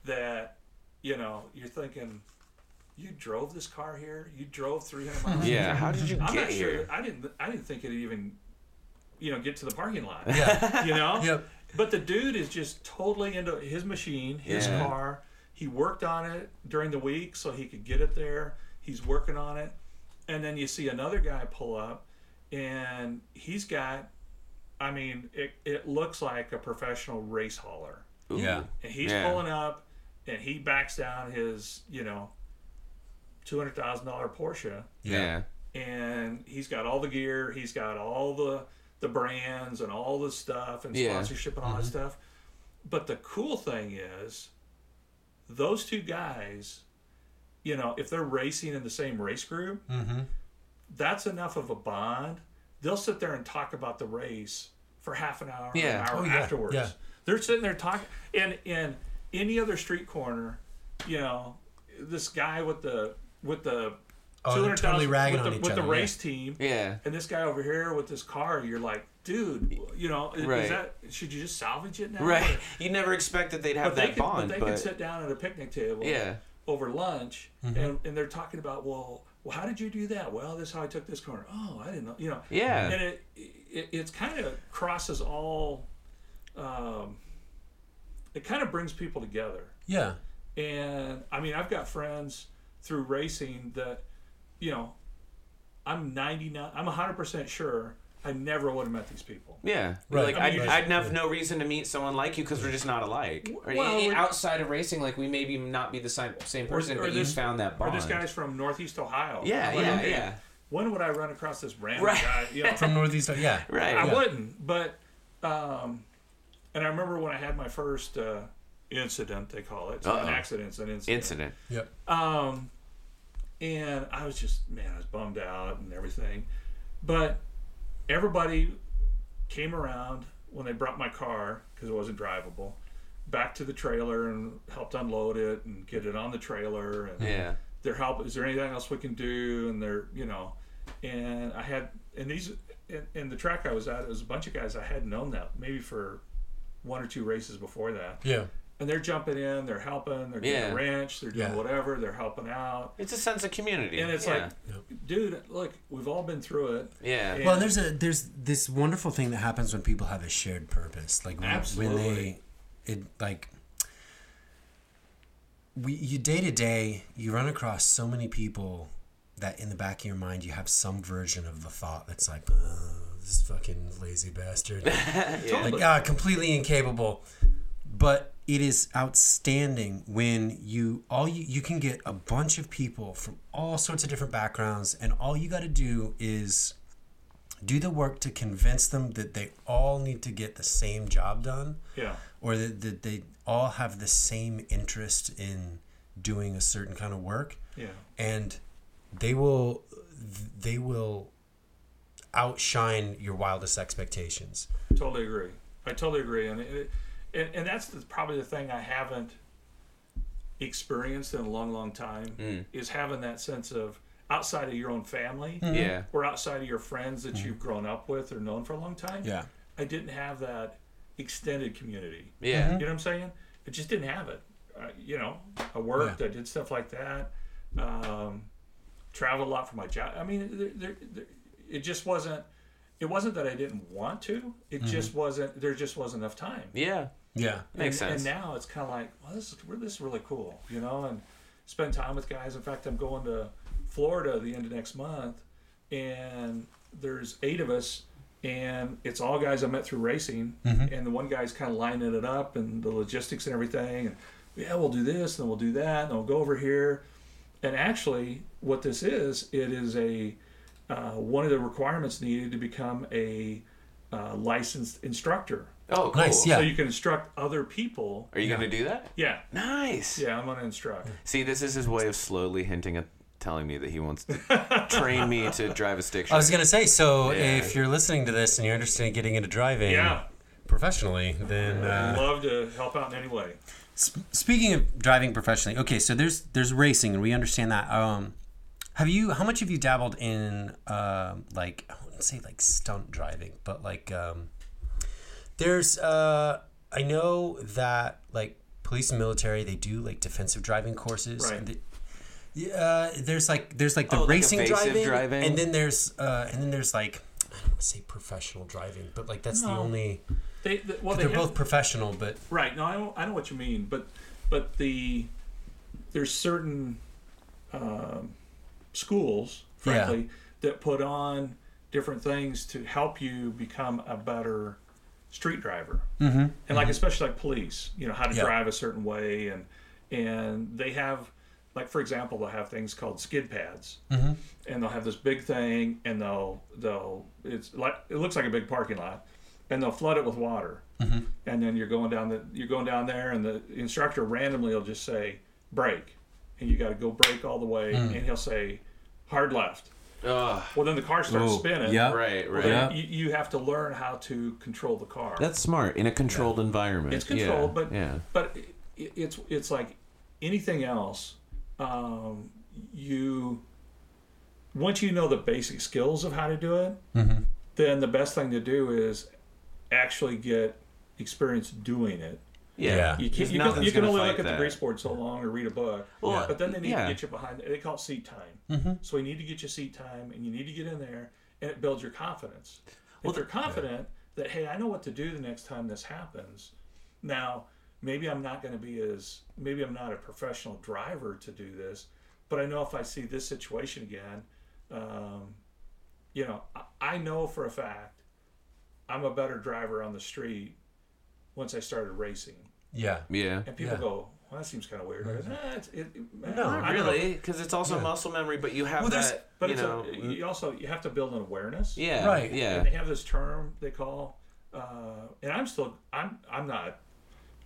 that you know you're thinking. You drove this car here. You drove 300 miles. Yeah. How did you I'm get not sure. here? I didn't. I didn't think it'd even, you know, get to the parking lot. Yeah. <laughs> You know. Yep. But the dude is just totally into his machine, his Yeah. car. He worked on it during the week so he could get it there. He's working on it. And then you see another guy pull up and he's got I mean, it, it looks like a professional race hauler. Ooh. Yeah. And he's Yeah. pulling up and he backs down his, you know, two hundred thousand dollar Porsche Yeah. and he's got all the gear, he's got all the the brands and all the stuff and Yeah. sponsorship and all that stuff. But the cool thing is, those two guys, you know, if they're racing in the same race group, Mm-hmm. that's enough of a bond. They'll sit there and talk about the race for half an hour, Yeah. an hour Oh, yeah. afterwards. Yeah. They're sitting there talking, and in any other street corner, you know, this guy with the with the Oh, they're 200,000 totally ragging with on the, each with other. the yeah. race team, Yeah. and this guy over here with this car. You're like, dude, you know, is, Right. is that should you just salvage it now? Right. <laughs> You never expect that they'd have But they that can, bond, but they but can sit down at a picnic table yeah. over lunch, Mm-hmm. and, and they're talking about, well, well, how did you do that? Well, this is how I took this corner. Oh, I didn't know. You know. Yeah. And it it it's kind of crosses all. Um, it kind of brings people together. Yeah. And I mean, I've got friends through racing that, you know, I'm 99, I'm 100% sure I never would have met these people. Yeah, Right. like I I'd, mean, I'd have no reason to meet someone like you because we're just not alike. Well, outside of racing, like we maybe not be the same same person, or but this- you found that Or this guy's from Northeast Ohio. Yeah, like, yeah, okay, yeah. When would I run across this random Right. guy? You know, <laughs> From Northeast. Yeah. right. I Yeah. wouldn't, but um, and I remember when I had my first uh, incident, they call it, it's not an Uh-oh. accident, it's an incident. Incident. Yep. Um, and I was just man, I was bummed out and everything. But everybody came around when they brought my car because it wasn't drivable back to the trailer and helped unload it and get it on the trailer and Yeah. their help is there anything else we can do and they're you know and i had and these in, in the track i was at it was a bunch of guys i hadn't known that maybe for one or two races before that Yeah. And they're jumping in they're helping they're doing Yeah. a wrench they're doing Yeah. whatever they're helping out It's a sense of community. and it's yeah. like dude look we've all been through it yeah. and- Well, there's a there's this wonderful thing that happens when people have a shared purpose, like when, when they, it like, we you day to day you run across so many people that in the back of your mind you have some version of the thought that's like this fucking lazy bastard <laughs> like ah completely incapable but it is outstanding when you all you, you can get a bunch of people from all sorts of different backgrounds and all you got to do is do the work to convince them that they all need to get the same job done Yeah. or that, that they all have the same interest in doing a certain kind of work Yeah. and they will they will outshine your wildest expectations Totally agree. I totally agree, and it, and, and that's the, probably the thing I haven't experienced in a long, long time Mm. is having that sense of outside of your own family Yeah. or outside of your friends that you've grown up with or known for a long time. yeah I didn't have that extended community. Yeah. You know what I'm saying? I just didn't have it. Uh, you know, I worked, I did stuff like that, um, traveled a lot for my job. I mean, there, there, there, it just wasn't. It wasn't that I didn't want to. It just wasn't. There just wasn't enough time. Yeah. Yeah Makes and, sense. And now it's kind of like, well, this is this is really cool, you know, and spend time with guys. In fact, I'm going to Florida the end of next month, and there's eight of us, and it's all guys I met through racing, and the one guy's kind of lining it up and the logistics and everything, and yeah, we'll do this, and we'll do that, and we'll go over here, and actually, what this is, it is a uh, one of the requirements needed to become a uh, licensed instructor. Oh, cool. Nice, yeah. So you can instruct other people. Are you Yeah. gonna do that? Yeah, Nice. yeah, I'm gonna instruct. See, this is his way of slowly hinting at telling me that he wants to train me to drive a stick shift. i was gonna say so Yeah. if you're listening to this and you're interested in getting into driving Yeah, professionally then uh, I'd love to help out in any way. Sp- Speaking of driving professionally, okay, so there's there's racing, and we understand that. Um, have you? How much have you dabbled in, um, like I wouldn't say like stunt driving, but like um, there's uh, I know that like police and military they do like defensive driving courses. Right. And they, yeah, uh, there's like there's like the Oh, racing evasive driving, driving? and then there's uh, and then there's like I don't want to say professional driving, but like that's the only. They, they well, they They're have, both professional, but right. No, I know, I know what you mean, but but the there's certain um, schools, Yeah. frankly, that put on different things to help you become a better street driver. mm-hmm. and like especially like police you know how to Yeah. drive a certain way and and they have like for example they'll have things called skid pads Mhm. and they'll have this big thing and they'll they'll it's like it looks like a big parking lot and they'll flood it with water Mm-hmm. and then you're going down the you're going down there and the instructor randomly will just say brake and you got to go brake all the way Mm. and he'll say hard left Ugh. well then the car starts Oh, spinning yeah. Right, right. then Yeah. you, you have to learn how to control the car That's smart in a controlled environment. It's controlled, yeah. but yeah. but it, it's it's like anything else. Um, you once you know the basic skills of how to do it, Mhm. then the best thing to do is actually get experience doing it. Yeah. Yeah. You can, you can, you can only look at that. the grease board so long or read a book, Well, but then they need yeah. to get you behind. They call it seat time. Mhm. So we need to get your seat time, and you need to get in there, and it builds your confidence. Well, if you're confident that hey, I know what to do the next time this happens. Now, maybe I'm not going to be as maybe I'm not a professional driver to do this, but I know if I see this situation again, um, you know, I, I know for a fact I'm a better driver on the street once I started racing. Yeah. Yeah. And people Yeah. go, well, that seems kind of weird. I go, "Nah, it's, it, it- No, I don't know." Really? Because it's also Yeah. muscle memory, but you have Well, there's- that. But you it's know. a, you also you have to build an awareness. yeah. Right. Yeah. And they have this term they call, uh, and I'm still I'm I'm not,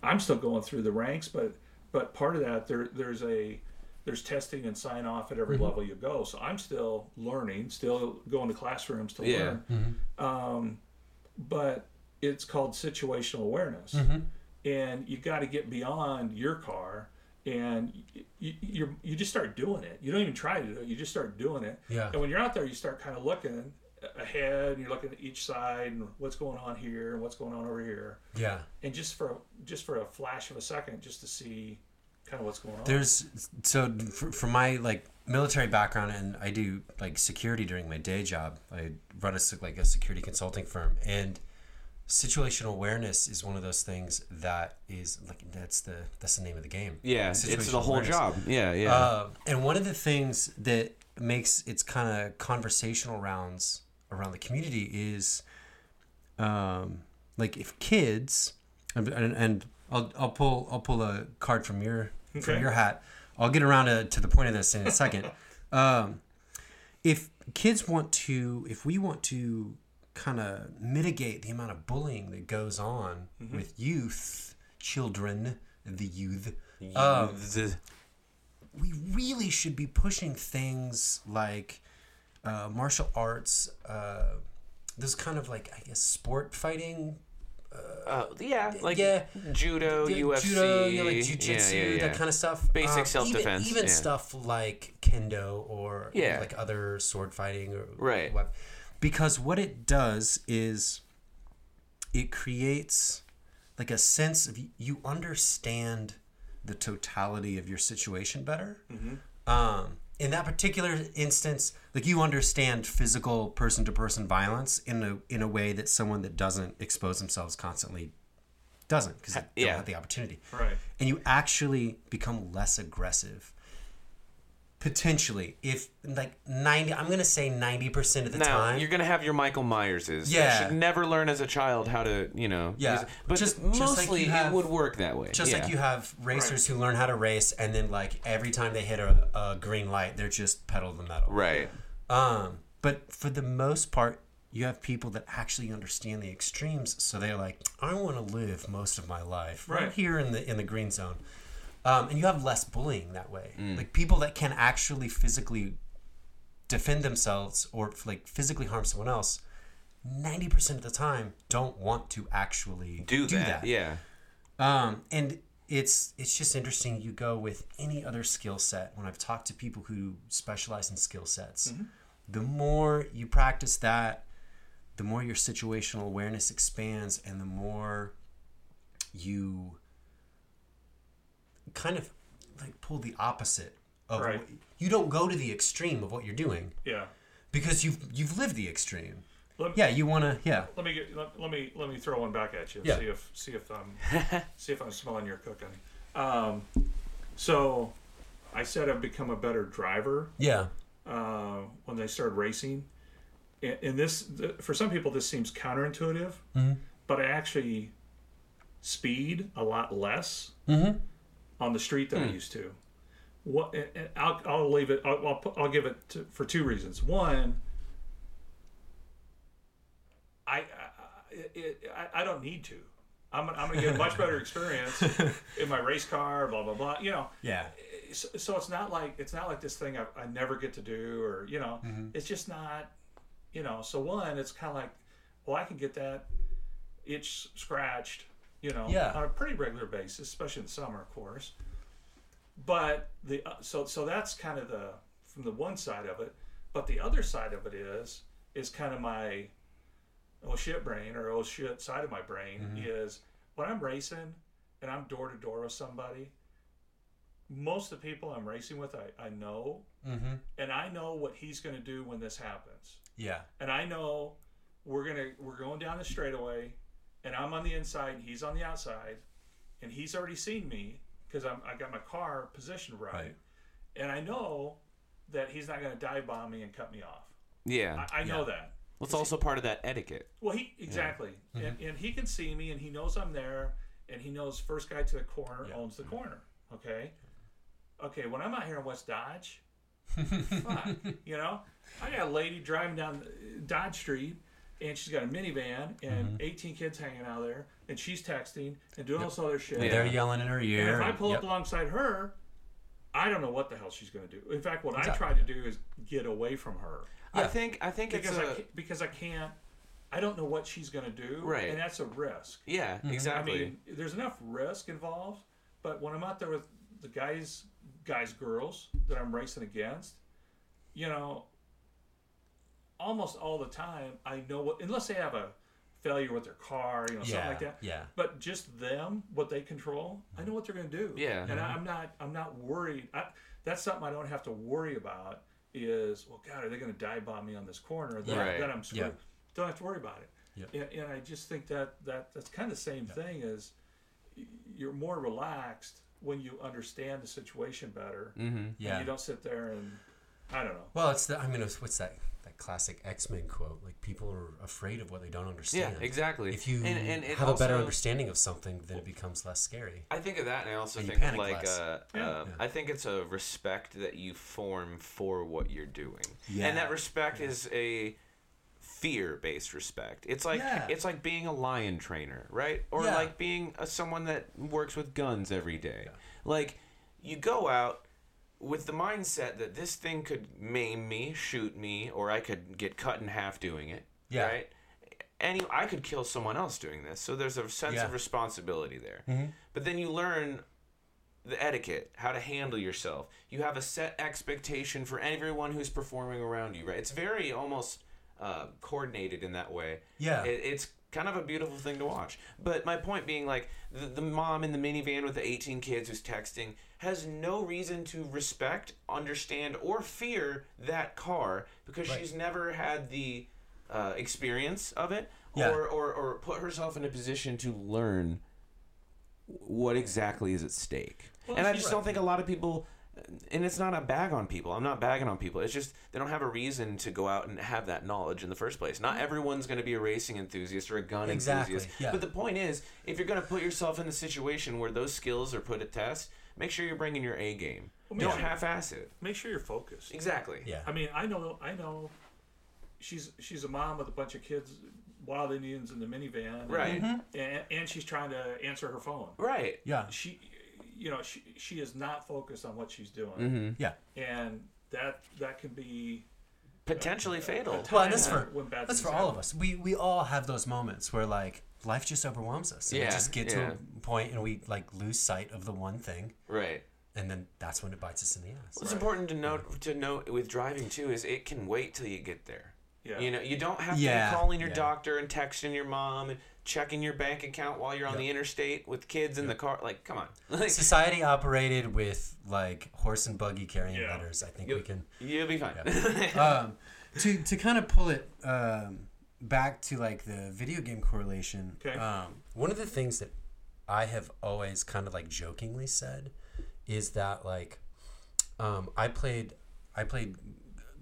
I'm still going through the ranks, but but part of that there there's a there's testing and sign off at every level you go. So I'm still learning, still going to classrooms to Yeah. learn. Um, but it's called situational awareness, and you've got to get beyond your car. And you, you you just start doing it. You don't even try to do it. You just start doing it. Yeah. And when you're out there, you start kind of looking ahead, and you're looking at each side, and what's going on here, and what's going on over here, Yeah. and just for just for a flash of a second, just to see kind of what's going on. There's so for, for my like military background, and I do like security during my day job. I run a like a security consulting firm, and situational awareness is one of those things that is like that's the that's the name of the game. Yeah, it's the whole awareness. job. Yeah, yeah. Uh, and one of the things that makes its kind of conversational rounds around the community is, um, like if kids, and, and, and I'll, I'll pull I'll pull a card from your from your hat. I'll get around to, to the point of this in a second. <laughs> um, if kids want to, if we want to kind of mitigate the amount of bullying that goes on with youth, children, the youth, um, The- we really should be pushing things like uh, martial arts, uh, those kind of like I guess sport fighting, uh, yeah, like yeah. judo, yeah, UFC, judo, you know, like jujitsu, yeah, yeah. that kind of stuff. Basic Um, self-defense, Even, even yeah. stuff like kendo or Yeah. like other sword fighting or Right. what- Because what it does is it creates like a sense of you understand the totality of your situation better. Um, in that particular instance, like you understand physical person to person violence in a in a way that someone that doesn't expose themselves constantly doesn't because they yeah. don't have the opportunity. Right. And you actually become less aggressive. Potentially, if like ninety, I'm gonna say ninety percent of the Now time. you're gonna have your Michael Myerses. Yeah. that should never learn as a child how to, you know. Yeah. use- but Just- just, just like mostly you have- it would work that way. Just yeah. like you have racers who learn how to race, and then like every time they hit a, a green light, they're just pedal to the metal. Right. Um, but for the most part, you have people that actually understand the extremes, so they're like, I want to live most of my life right, Right. here in the in the green zone, um, and you have less bullying that way. Mm. Like people that can actually physically defend themselves or like physically harm someone else. Ninety percent of the time, don't want to actually Do, that. Yeah. um, and it's it's just interesting. You go with any other skill set. When I've talked to people who specialize in skill sets, the more you practice that, the more your situational awareness expands, and the more you kind of like pull the opposite of Right. what, you don't go to the extreme of what you're doing Yeah. because you've you've lived the extreme. Let, Yeah, you want to. Yeah, Let me get. Let, let me let me throw one back at you. Yeah. See if see if I'm <laughs> see if I'm smelling your cooking. Um, so, I said I've become a better driver yeah, uh, when they started racing. And, and this, th- for some people, this seems counterintuitive, but I actually speed a lot less on the street than I used to. What? I'll, I'll leave it. I'll, I'll, put, I'll give it to, for two reasons. One, I, I, it, I, I don't need to. I'm, I'm going to get a much better experience <laughs> in my race car. Blah blah blah. You know, yeah, so, so it's not like it's not like this thing I, I never get to do or you know Mm-hmm. it's just not you know so one it's kind of like well i can get that itch scratched you know Yeah. on a pretty regular basis especially in the summer of course but the uh, so so that's kind of the from the one side of it but the other side of it is is kind of my oh shit brain or oh shit side of my brain is when i'm racing and i'm door to door with somebody most of the people I'm racing with, I, I know, mm-hmm. and I know what he's going to do when this happens. yeah, And I know we're gonna we're going down the straightaway, and I'm on the inside, and he's on the outside, and he's already seen me because I'm I got my car positioned right, Right. and I know that he's not going to dive bomb me and cut me off. Yeah. I, I know Yeah. that. Well, it's also part of that etiquette. Well, he exactly, mm-hmm. and, and he can see me, and he knows I'm there, and he knows first guy to the corner Yeah. owns the mm-hmm. corner. Okay, okay. When I'm out here in West Dodge, <laughs> fuck, you know, I got a lady driving down uh, Dodge Street, and she's got a minivan and mm-hmm. 18 kids hanging out there, and she's texting and doing all this other shit. They're yelling in her ear. And ear. if I pull yep. up alongside her, I don't know what the hell she's going to do. In fact, what I try to do is get away from her I think I think it's because I a can't, because I can't. I don't know what she's going to do, Right. And that's a risk. yeah mm-hmm. exactly. I mean, there's enough risk involved, but when I'm out there with the guys, guys, girls that I'm racing against, you know, almost all the time I know what unless they have a failure with their car, you know, something like that. yeah, But just them, what they control, I know what they're going to do. Yeah. and I, I'm not, I'm not worried. I, that's something I don't have to worry about. Is well, God, are they going to dive bomb me on this corner? Then, Right. then I'm screwed. Yeah. Don't have to worry about it. Yeah. And, and I just think that, that that's kind of the same thing as you're more relaxed when you understand the situation better. Mm-hmm. And Yeah. you don't sit there and I don't know. Well, it's the. I mean, it's, what's that? That classic X Men quote. Like people are afraid of what they don't understand. Yeah, understand. exactly. If you and, and it have a better understanding of something, then it becomes less scary. I think of that, and I also And think of like less. uh, Yeah. uh, I think it's a respect that you form for what you're doing, Yeah. and that respect is a fear-based respect. It's like Yeah. it's like being a lion trainer, right? Or Yeah. like being a, someone that works with guns every day. Like you go out with the mindset that this thing could maim me, shoot me, or I could get cut in half doing it. Yeah. Right. Any, I could kill someone else doing this. So there's a sense Yeah. of responsibility there. Mhm. But then you learn the etiquette, how to handle yourself. You have a set expectation for everyone who's performing around you, right? It's very almost uh, coordinated in that way. Yeah. It, it's kind of a beautiful thing to watch. But my point being, like, the, the mom in the minivan with the 18 kids who's texting has no reason to respect, understand, or fear that car because Right. she's never had the uh, experience of it Yeah. or, or, or put herself in a position to learn what exactly is at stake. Well, and I just right. don't think a lot of people, and it's not a bag on people. I'm not bagging on people. It's just they don't have a reason to go out and have that knowledge in the first place. Not everyone's going to be a racing enthusiast or a gun Exactly, enthusiast. yeah. But the point is, if you're going to put yourself in a situation where those skills are put at test, make sure you're bringing your A game. Well, don't sure- half-ass it. Make sure you're focused. Exactly. Yeah. I mean, I know, I know, she's she's a mom with a bunch of kids, wild Indians in the minivan, and- Right. Mm-hmm. And, and she's trying to answer her phone. Right. Yeah. She, you know, she she is not focused on what she's doing, Mm-hmm. Yeah. and that that can be Potentially fatal. Well, that's for when bad that's things for all of us. We we all have those moments where like life just overwhelms us. And Yeah, we just get to a point and we like lose sight of the one thing, Right. and then that's when it bites us in the ass. What's important to note to note with driving too is it can wait till you get there. Yeah. You know, you don't have Yeah, to be calling your yeah. doctor and texting your mom and checking your bank account while you're on Yep. the interstate with kids in the car. Like, come on. <laughs> Like, Society operated with like horse and buggy carrying Yeah. letters. I think You- we can. you'll be fine. <laughs> um, to to kind of pull it um, back to like the video game correlation. Okay. Um, one of the things that I have always kind of like jokingly said is that like um, I played I played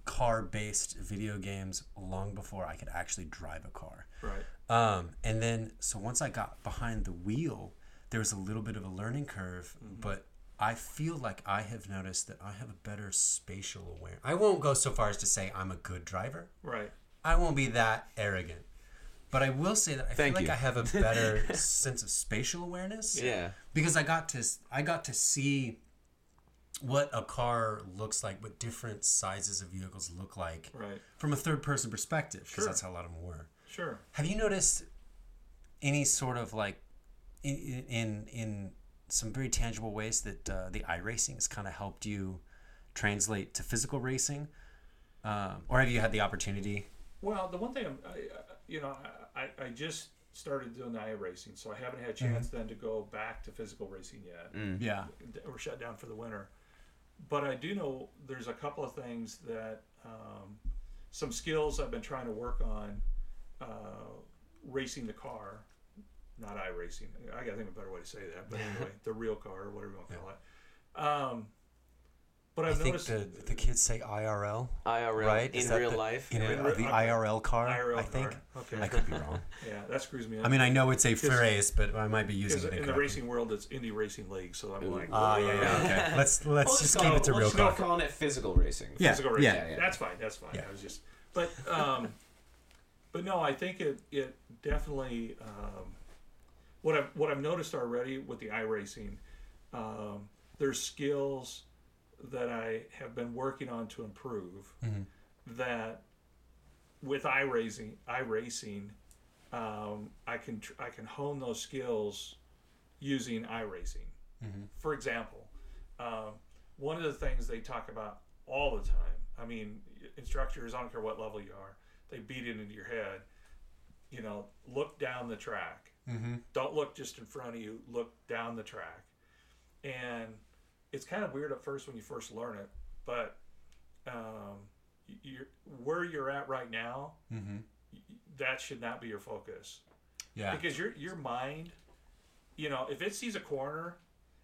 car based video games long before I could actually drive a car. Right. Um, and then, so once I got behind the wheel, there was a little bit of a learning curve, but I feel like I have noticed that I have a better spatial awareness. I won't go so far as to say I'm a good driver. Right. I won't be that arrogant. But I will say that I Thank feel like. I have a <laughs> better sense of spatial awareness yeah. because I got to I got to see what a car looks like, what different sizes of vehicles look like Right. from a third person perspective because Sure. that's how a lot of them were. Sure. Have you noticed any sort of like in in, in some very tangible ways that uh, the iRacing has kind of helped you translate to physical racing, um, or have you had the opportunity? Well, the one thing I'm, I, I- you know, I, I- I just started doing the iRacing, so I haven't had a chance then to go back to physical racing yet. Yeah, We're shut down for the winter. But I do know there's a couple of things that, um, some skills I've been trying to work on, uh, racing the car, not iRacing. I gotta think of a better way to say that, but anyway, the real car, whatever you want to call it. Um, but I I've think the the kids say IRL, IRL right? in Is that real the- life. in yeah. real, the IRL car. IRL I think car. Okay. I could be wrong. <laughs> yeah, that screws me up. I mean, I know it's a phrase, but I might be using it in the racing world, it's Indy Racing League, so I'm like, Ah, yeah, yeah, okay. <laughs> Let's let's We'll just call keep it to we'll real just go car. calling it physical racing. Yeah, physical racing. yeah, yeah. That's fine. That's fine. Yeah. I was just, but um, <laughs> but no, I think it it definitely um, what I've what I've noticed already with the iRacing, um, there's skills that I have been working on to improve that with iRacing iRacing um, I can tr- I can hone those skills using iRacing. For example, um, one of the things they talk about all the time. I mean, instructors, I don't care what level you are, they beat it into your head. You know, look down the track. Mm-hmm. Don't look just in front of you. Look down the track. And it's kind of weird at first when you first learn it, but um, you're, where you're at right now, Mm-hmm. that should not be your focus Yeah. because your your mind, you know, if it sees a corner,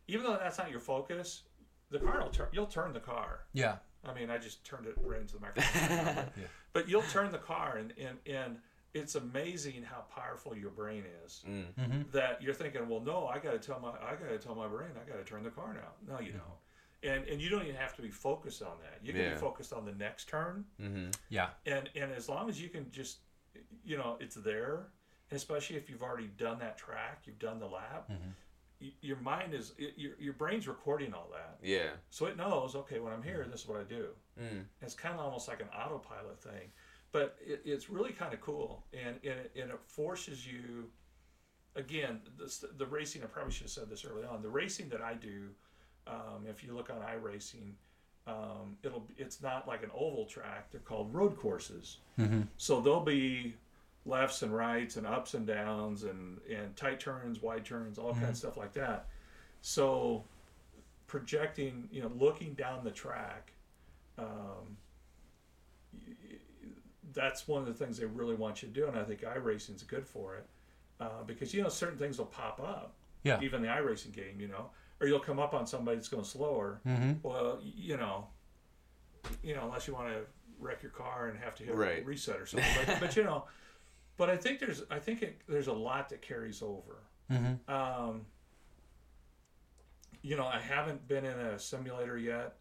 even though that's not your focus, the car will turn. You'll turn the car. Yeah. I mean, I just turned it right into the microphone. <laughs> But you'll turn the car, and, and, and it's amazing how powerful your brain is. Mm. Mm-hmm. That you're thinking, well, no, I got to tell my I got to tell my brain I got to turn the car now. No, you mm-hmm. don't. And and you don't even have to be focused on that. You can Yeah. be focused on the next turn, mm-hmm. Yeah. and and as long as you can just, you know, it's there. And especially if you've already done that track, you've done the lap. Your mind is it, your your brain's recording all that. Yeah. So it knows, okay, when I'm here, this is what I do. Mm. It's kind of almost like an autopilot thing, but it, it's really kind of cool, and and it, and it forces you. Again, the, the racing. I probably should have said this early on. The racing that I do, um, if you look on iRacing, um, it'll it's not like an oval track. They're called road courses. So they'll be lefts and rights and ups and downs and and tight turns, wide turns, all kinds of stuff like that. So projecting, you know, looking down the track, um, that's one of the things they really want you to do, and I think iRacing's good for it uh, because you know certain things will pop up, Yeah. even the iRacing game, you know, or you'll come up on somebody that's going slower. Mm-hmm. Well, you know, you know, unless you want to wreck your car and have to hit Right. a reset or something, but, but you know, <laughs> but I think there's I think it, there's a lot that carries over. Um, you know, I haven't been in a simulator yet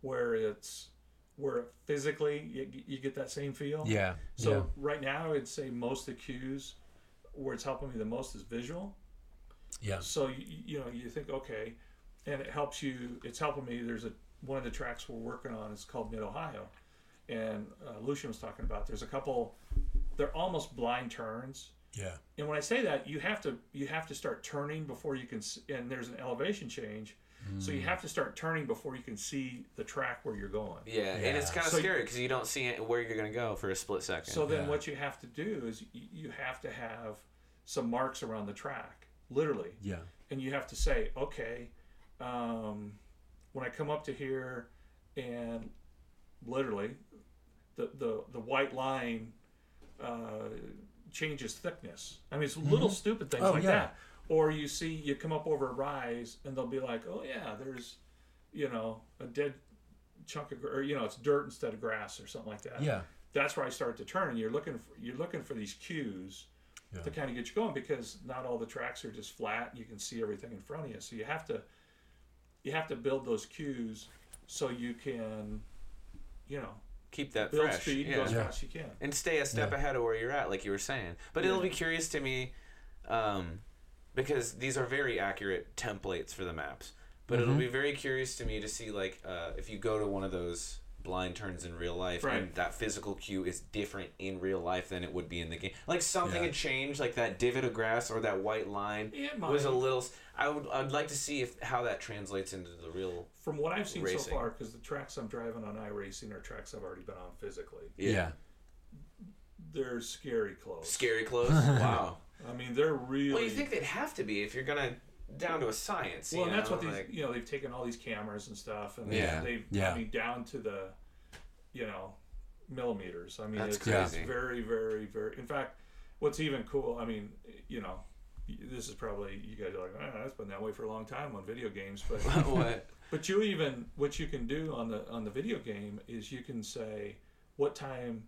where it's where physically you, you get that same feel. Yeah. So yeah. right now, I would say most of the cues where it's helping me the most is visual. Yeah. So you, you know you think okay, and it helps you. It's helping me. There's a one of the tracks we're working on is called Mid Ohio, and uh, Lucian was talking about. There's a couple. They're almost blind turns. Yeah. And when I say that, you have to you have to start turning before you can. s- And there's an elevation change, so you have to start turning before you can see the track where you're going. Yeah, and it's kind of So- scary because you don't see it, where you're gonna go for a split second. So then, Yeah. what you have to do is you have to have some marks around the track, literally. Yeah. and you have to say, okay, um, when I come up to here, and literally, the the the white line uh, changes thickness. I mean, it's little stupid things Oh, like yeah. that. Or you see, you come up over a rise, and they'll be like, oh yeah, there's, you know, a dead chunk of, or you know, it's dirt instead of grass or something like that Yeah. that's where I start to turn. And you're looking for you're looking for these cues Yeah. to kind of get you going because not all the tracks are just flat. and You can see everything in front of you, so you have to you have to build those cues so you can you know keep that build fresh. speed yeah. go as Yeah. fast as you can. and stay a step Yeah. ahead of where you're at, like you were saying. But it'll be curious to me, um, because these are very accurate templates for the maps. But it'll be very curious to me to see, like, uh, if you go to one of those blind turns in real life, and that physical cue is different in real life than it would be in the game. Like something Yeah. had changed, like that divot of grass or that white line It was a little. s- I would. I'd like to see if how that translates into the real. From what I've seen so far, because the tracks I'm driving on iRacing are tracks I've already been on physically. Yeah. They're scary close. Scary close. <laughs> wow. I mean, they're really. Well, you think they'd have to be if you're gonna down to a science. Well, you and that's know, what these, like- you know, they've taken all these cameras and stuff, and Yeah. they've, Yeah. I mean, down to the, you know, millimeters. I mean, That's it's, crazy. it's very, very, very. In fact, what's even cool, I mean, you know, this is probably you guys are like, oh, that's been that way for a long time on video games, but <laughs> what? but you even what you can do on the on the video game is you can say what time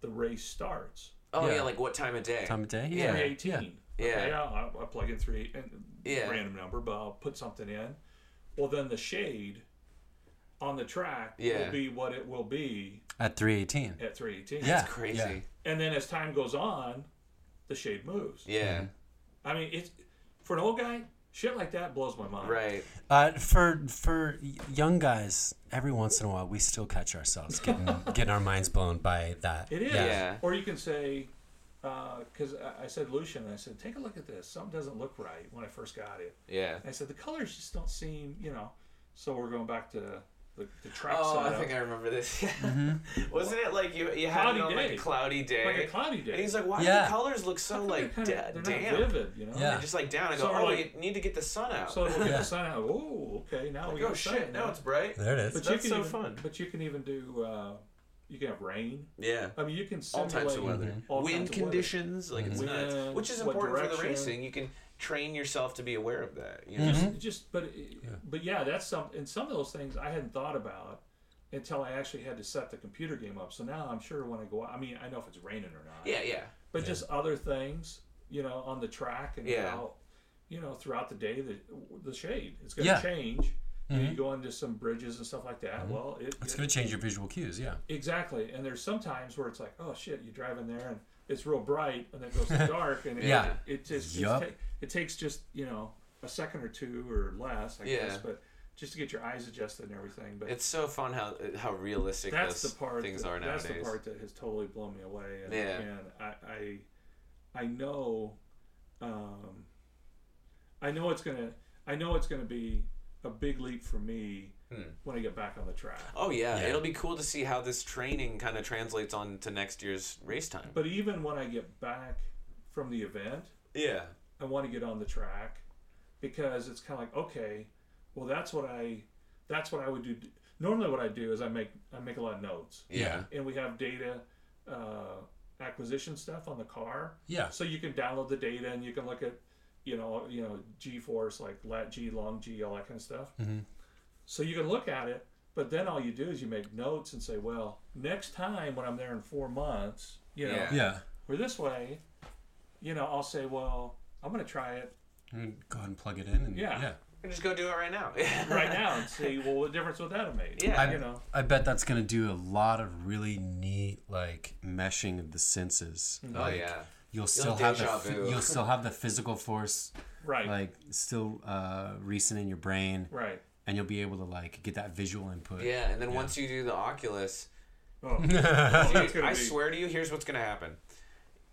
the race starts. Oh yeah. Yeah. like what time of day? Time of day. Yeah. Yeah. 318. Yeah. Okay, I'll, I'll plug in three and Yeah. random number, but I'll put something in. Well, then the shade on the track Yeah. will be what it will be At 318. at 318. Yeah. It's crazy. Yeah. And then as time goes on, the shade moves. Yeah. I mean, it's for an old guy, shit like that blows my mind. Right. Uh, for for young guys, every once in a while, we still catch ourselves getting getting our minds blown by that. It is. Yeah. Yeah. Or you can say, because I I said Lucian, I said, take a look at this. Something doesn't look right when I first got it. Yeah. I said the colors just don't seem, you know. So we're going back to the, the track Oh, I think I remember this. <laughs> Mm-hmm. Wasn't it like you you had it Cloudy on like a cloudy day? like a cloudy day. and he's like, "Why do Yeah. the colors look so like they're kinda- they're damp?" not vivid, you know. Yeah. They're just like down. I go, So we're "Oh, like- you need to get the sun out." So we'll get Yeah. <laughs> the sun out. Oh, okay. Now we like, got oh sun shit! Now now. it's bright. There it is. But That's you can so even, fun. But you can even do, uh, you can have rain. Yeah. I mean, you can All simulate types of weather. all Wind kinds of weather. conditions, like it's nuts. Which is what important for the racing. You can train yourself to be aware of that. You know? Just, just but but yeah, that's some and some of those things I hadn't thought about until I actually had to set the computer game up. So now I'm sure when I go out, I mean, I know if it's raining or not. Yeah, yeah. But just other things, you know, on the track and Yeah. how, you know, throughout the day, the the shade it's going to Yeah. change. You, know, you go into some bridges and stuff like that. Well, it, It's it- going to change your visual cues, yeah. exactly. And there's some times where it's like, oh shit, you drive in there and it's real bright, and then it goes to <laughs> dark, and it, Yeah. it just it's Yup. ta- it takes just you know a second or two or less, I Yeah. guess, but just to get your eyes adjusted and everything. But It's so fun how how realistic that's those the part things that, are nowadays. that's the part that has totally blown me away and, Yeah. and I, I i know um i know it's gonna i know it's gonna be a big leap for me Hmm. when i get back on the track Oh yeah. Yeah. it'll be cool to see how this training kind of translates on to next year's race time. but even when i get back from the event yeah, i want to get on the track because it's kind of like okay well that's what i that's what i would do normally what i do is i make i make a lot of notes yeah, and we have data uh, acquisition stuff on the car. Yeah. So you can download the data and you can look at, you know, you know, G force like lat G, long G, all that kind of stuff. Mhm. So you can look at it, but then all you do is you make notes and say, well, next time when I'm there in four months, you know, Yeah. Yeah. or this way, you know, I'll say, well, I'm going to try it And go ahead and plug it in. And, Yeah. yeah. And just go do it right now. right <laughs> now and see, well, what difference would that have made? Yeah. you know, I bet that's going to do a lot of really neat, like, meshing of the senses. Oh Like, yeah. You'll still have have the deja vu. you'll still have the physical force right, like still uh, recent in your brain, right. and you'll be able to like get that visual input. Yeah, and then once you do the Oculus, Oh, <laughs> dude, I be, swear to you, here's what's gonna happen.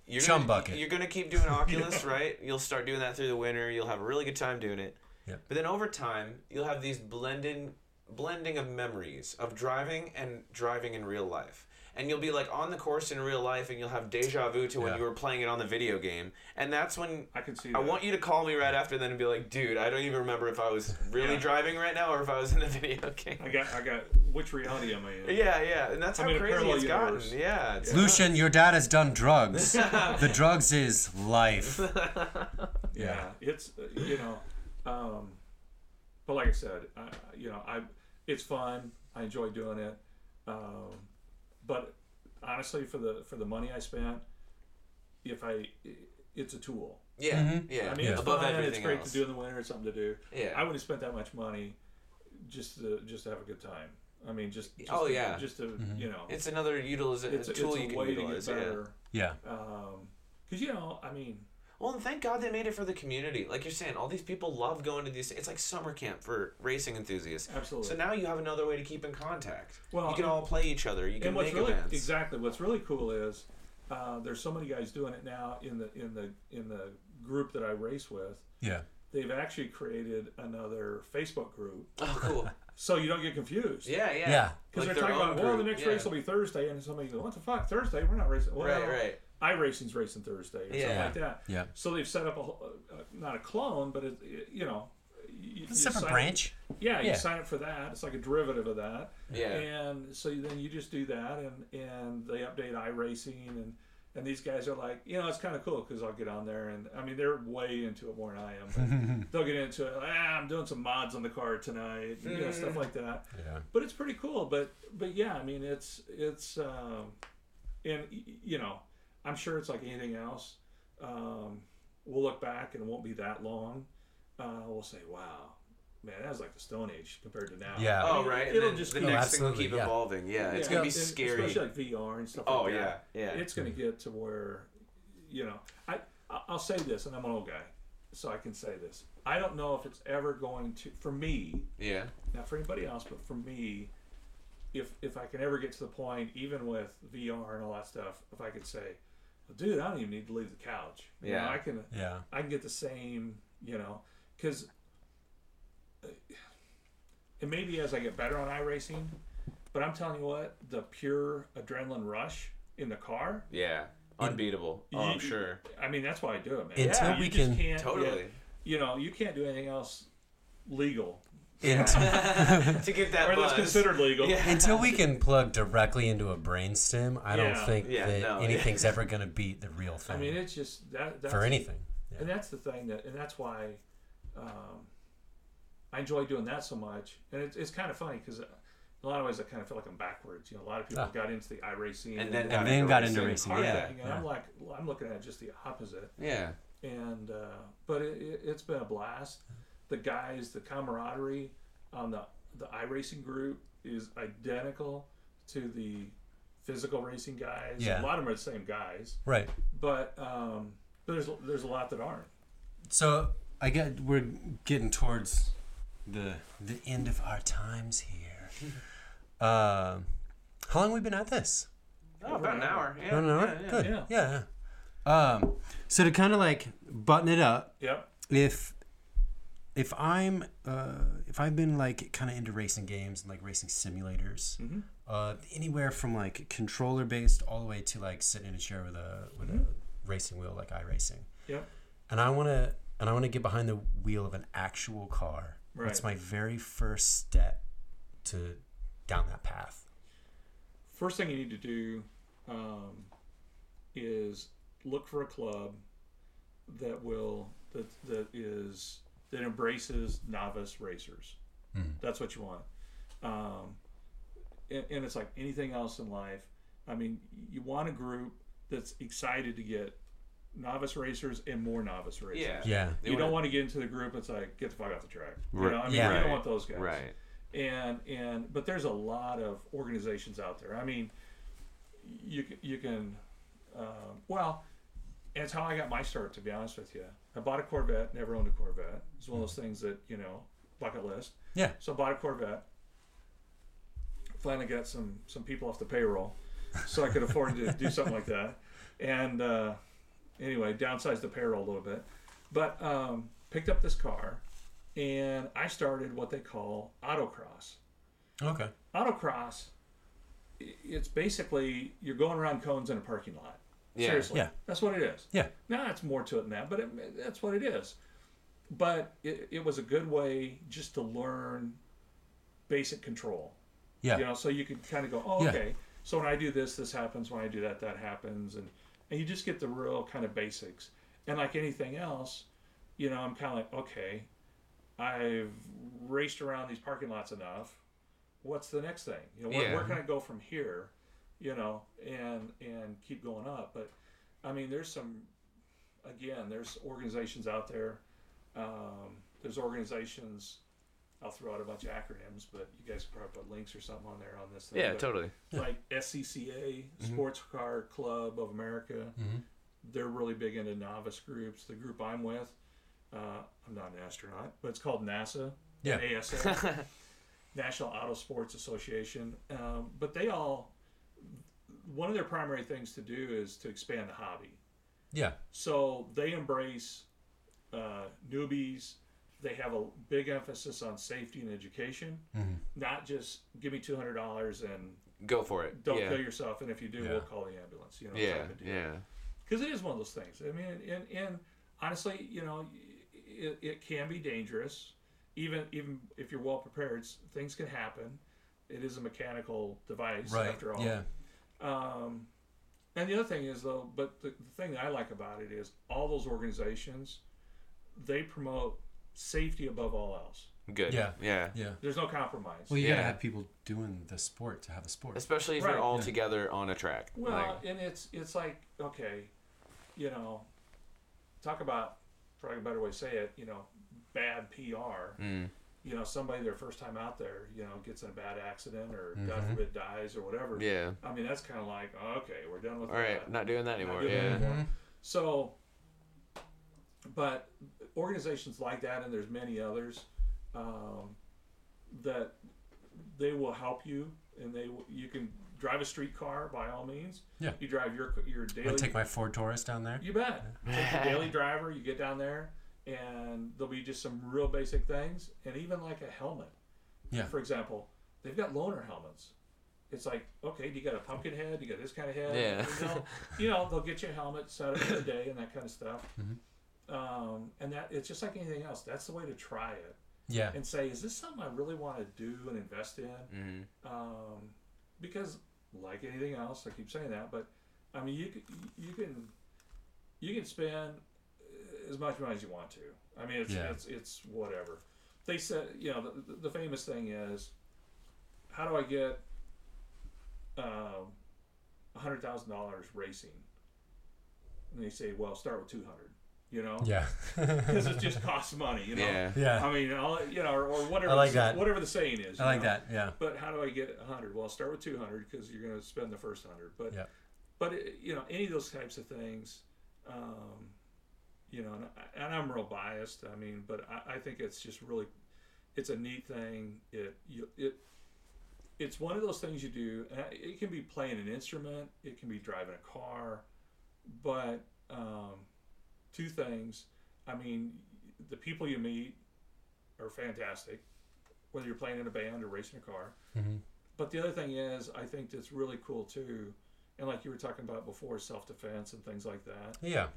You're Chum gonna, bucket. You're gonna keep doing <laughs> Oculus, right? You'll start doing that through the winter. You'll have a really good time doing it. Yep. But then over time, you'll have these blending, blending of memories of driving and driving in real life. And you'll be like on the course in real life, and you'll have deja vu to when Yeah. you were playing it on the video game. And that's when I can see I want you to call me right after then and be like, dude, I don't even remember if I was really Yeah. driving right now or if I was in the <laughs> video game. I got, I got, which reality am I in? Yeah, yeah, and that's I'm how crazy parallel it's gotten. Yeah, it's Lucian, your dad has done drugs. <laughs> the drugs is life. <laughs> yeah it's uh, you know um but like i said I, you know i it's fun i enjoy doing it um but honestly for the for the money i spent if i it's a tool yeah, Mhm. yeah. i mean it's Above fun everything it's great else. to do in the winter it's something to do Yeah. i wouldn't have spent that much money just to just to have a good time i mean just, just Oh, to, yeah. just to you know It's another utilization it's, a- tool it's a you can way utilize. to get Yeah. better Yeah. um because you know i mean Well, and thank God they made it for the community. Like you're saying, all these people love going to these. It's like summer camp for racing enthusiasts. Absolutely. So now you have another way to keep in contact. Well, you can and- all play each other. You can and what's make really events. exactly what's really cool is uh, there's so many guys doing it now in the in the in the group that I race with. Yeah. They've actually created another Facebook group, Oh, cool. <laughs> so you don't get confused. Yeah, yeah. Yeah. Because Like they're talking about, well, the next yeah. race will be Thursday, and somebody goes, "What the fuck, Thursday? We're not racing." Well, Right, right. iRacing's racing Thursday, or Yeah. something like that. Yeah. So they've set up a, whole- uh, not a clone, but it, it- you know, you, A you separate sign- branch. Yeah, you sign up for that. It's like a derivative of that. Yeah. And so then you just do that, and and they update iRacing, and and these guys are like, you know, it's kind of cool because I'll get on there, and I mean they're way into it more than I am. But <laughs> they'll get into it. Ah, I'm doing some mods on the car tonight, you know, stuff like that. Yeah. But it's pretty cool. But but yeah, I mean it's it's um, and y- y- you know, I'm sure it's like anything else. Um, we'll look back and it won't be that long. Uh, we'll say, wow. Man, that was like the Stone Age compared to now. Yeah. Oh, right. And It'll then just the go- next thing will keep yeah. evolving. Yeah, it's yeah, gonna be and scary. especially like VR and stuff. Like that. Oh like yeah, that. yeah. It's going to get to where, you know, I I- I'll say this, and I'm an old guy, so I can say this. I don't know if it's ever going to, for me, yeah. not for anybody else, but for me, if if I can ever get to the point, even with VR and all that stuff, if I could say, well, dude, I don't even need to leave the couch. You know, Yeah. I can Yeah. I can get the same, you know, because it uh, may be as I get better on iRacing, but I'm telling you what, the pure adrenaline rush in the car. Yeah. Unbeatable. Oh, I'm sure. I mean, that's why I do it, man. Until You we just can- can't Totally. get- you know, you can't do anything else legal Until, <laughs> to <laughs> get that or that's buzz. considered legal. Yeah. until we can plug directly into a brainstem, I don't Yeah. think Yeah, that no, anything's ever going to beat the real thing I mean, it's just that that's, for anything. Yeah. and that's the thing that, and that's why um, I enjoy doing that so much. And it's, it's kind of funny because in a lot of ways I kind of feel like I'm backwards. You know, a lot of people Ah. got into the iRacing And then And then got into the racing. car Yeah, thing, and. I'm like, I'm looking at just the opposite. Yeah. and uh, but it, it, it's been a blast. The guys, the camaraderie on the the iRacing group is identical to the physical racing guys. Yeah. A lot of them are the same guys, Right. but um, there's there's a lot that aren't. So I get we're getting towards the the end of our times here. <laughs> uh, how long we been at this? Oh, about an hour. Yeah. About an hour? yeah, yeah. Good. Yeah. Yeah. yeah. Um, so to kind of like button it up, Yep. if if I'm uh, if I've been like kind of into racing games and like racing simulators, Mhm. uh, anywhere from like controller based all the way to like sitting in a chair with a with a racing wheel like iRacing. Yeah. And I want to and I want to get behind the wheel of an actual car. Right. That's my very first step to down that path. First thing you need to do um, is look for a club that will that that is that embraces novice racers. Mhm. That's what you want. Um, and, and it's like anything else in life. I mean, you want a group that's excited to get novice racers and more novice racers. Yeah. Yeah. They You don't wanna- get into the group. It's like get the fuck off the track. You know, I mean, Yeah. you Right. don't want those guys Right. and and but there's a lot of organizations out there. I mean, you you can, um, well, it's how I got my start. To be honest with you, I bought a Corvette. Never owned a Corvette. It's one of those things that you know bucket list. Yeah. So I bought a Corvette. Finally got some some people off the payroll, so I could afford to do something like that. And uh, anyway, downsized the payroll a little bit, but um, picked up this car, and I started what they call autocross. Okay. Autocross, it's basically you're going around cones in a parking lot. Yeah. Seriously, Yeah. that's what it is. Yeah. Now it's more to it than that, but it, that's what it is. But it, it was a good way just to learn basic control. Yeah. You know, so you could kind of go, oh, Yeah. okay. So when I do this, this happens. When I do that, that happens, and and you just get the real kind of basics. And like anything else, you know, I'm kind of like, okay, I've raced around these parking lots enough. What's the next thing? You know, where, Yeah. where can I go from here? You know, and and keep going up. But I mean, there's some. Again, there's organizations out there. Um, there's organizations. I'll throw out a bunch of acronyms, but you guys can probably put links or something on there on this thing. Yeah, But totally. like SCCA, Sports Car Club of America. Mhm. They're really big into novice groups. The group I'm with, uh, I'm not an astronaut, but it's called NASA. Yeah. ASA, <laughs> National Auto Sports Association. Um, but they all, one of their primary things to do is to expand the hobby. Yeah. So they embrace uh, newbies. They have a big emphasis on safety and education, Mhm. not just give me two hundred dollars and Go for it. don't yeah. kill yourself, and if you do, Yeah. we'll call the ambulance. You know, Yeah. type of deal. Yeah. Because it is one of those things. I mean, and, and honestly, you know, it, it can be dangerous. Even even if you're well prepared, things can happen. It is a mechanical device Right. after all. Yeah. Um, and the other thing is though, but the, the thing that I like about it is all those organizations, they promote safety above all else. Good. Yeah. Yeah. Yeah. There's no compromise. Well, you gotta Yeah. have people doing the sport to have a sport. Especially if Right. you're all Yeah. together on a track. Well, Like, and it's it's like okay, you know, talk about probably a better way to say it. You know, bad PR. mm, You know, somebody their first time out there, you know, gets in a bad accident or God Mhm. forbid dies or whatever. yeah. I mean, that's kind of like okay, we're done with All right. that. Not doing that anymore. doing that Yeah. anymore. Mhm. So, but organizations like that, and there's many others, um, that they will help you, and they will- you can drive a street car by all means. Yeah. You drive your your daily. I take my Ford Taurus down there. you bet. Take your daily <laughs> driver. You get down there, and there'll be just some real basic things, and even like a helmet. Yeah. For example, they've got loaner helmets. It's like, okay, do you got a pumpkin head? You got this kind of head? Yeah. You know, <laughs> you know, they'll get you a helmet, set it for the day, and that kind of stuff. Mhm. Um, and that it's just like anything else. That's the way to try it. Yeah. and say, is this something I really want to do and invest in? Mm-hmm. Um, because like anything else, I keep saying that, but I mean, you can, you can you can spend as much money as you want to. I mean, it's Yeah. it's, it's whatever. They said, you know, the, the famous thing is, how do I get um, hundred thousand dollars racing? And they say, well, start with two hundred. You know, Yeah. <laughs> because it just <laughs> costs money. You know, Yeah. yeah. I mean, all, you know, or, or whatever. I like the, that. Whatever the saying is. I like know? that. Yeah. But how do I get 100? Well, start with 200 because you're going to spend the first 100. But Yeah. but it, you know, any of those types of things, um, you know, and, I, and I'm real biased. I mean, but I, I think it's just really, it's a neat thing. It you it. It's one of those things you do. and It can be playing an instrument. It can be driving a car, but um, two things. I mean, the people you meet are fantastic, whether you're playing in a band or racing a car. Mhm. But the other thing is, I think that's really cool too, and like you were talking about before, self defense and things like that. Yeah.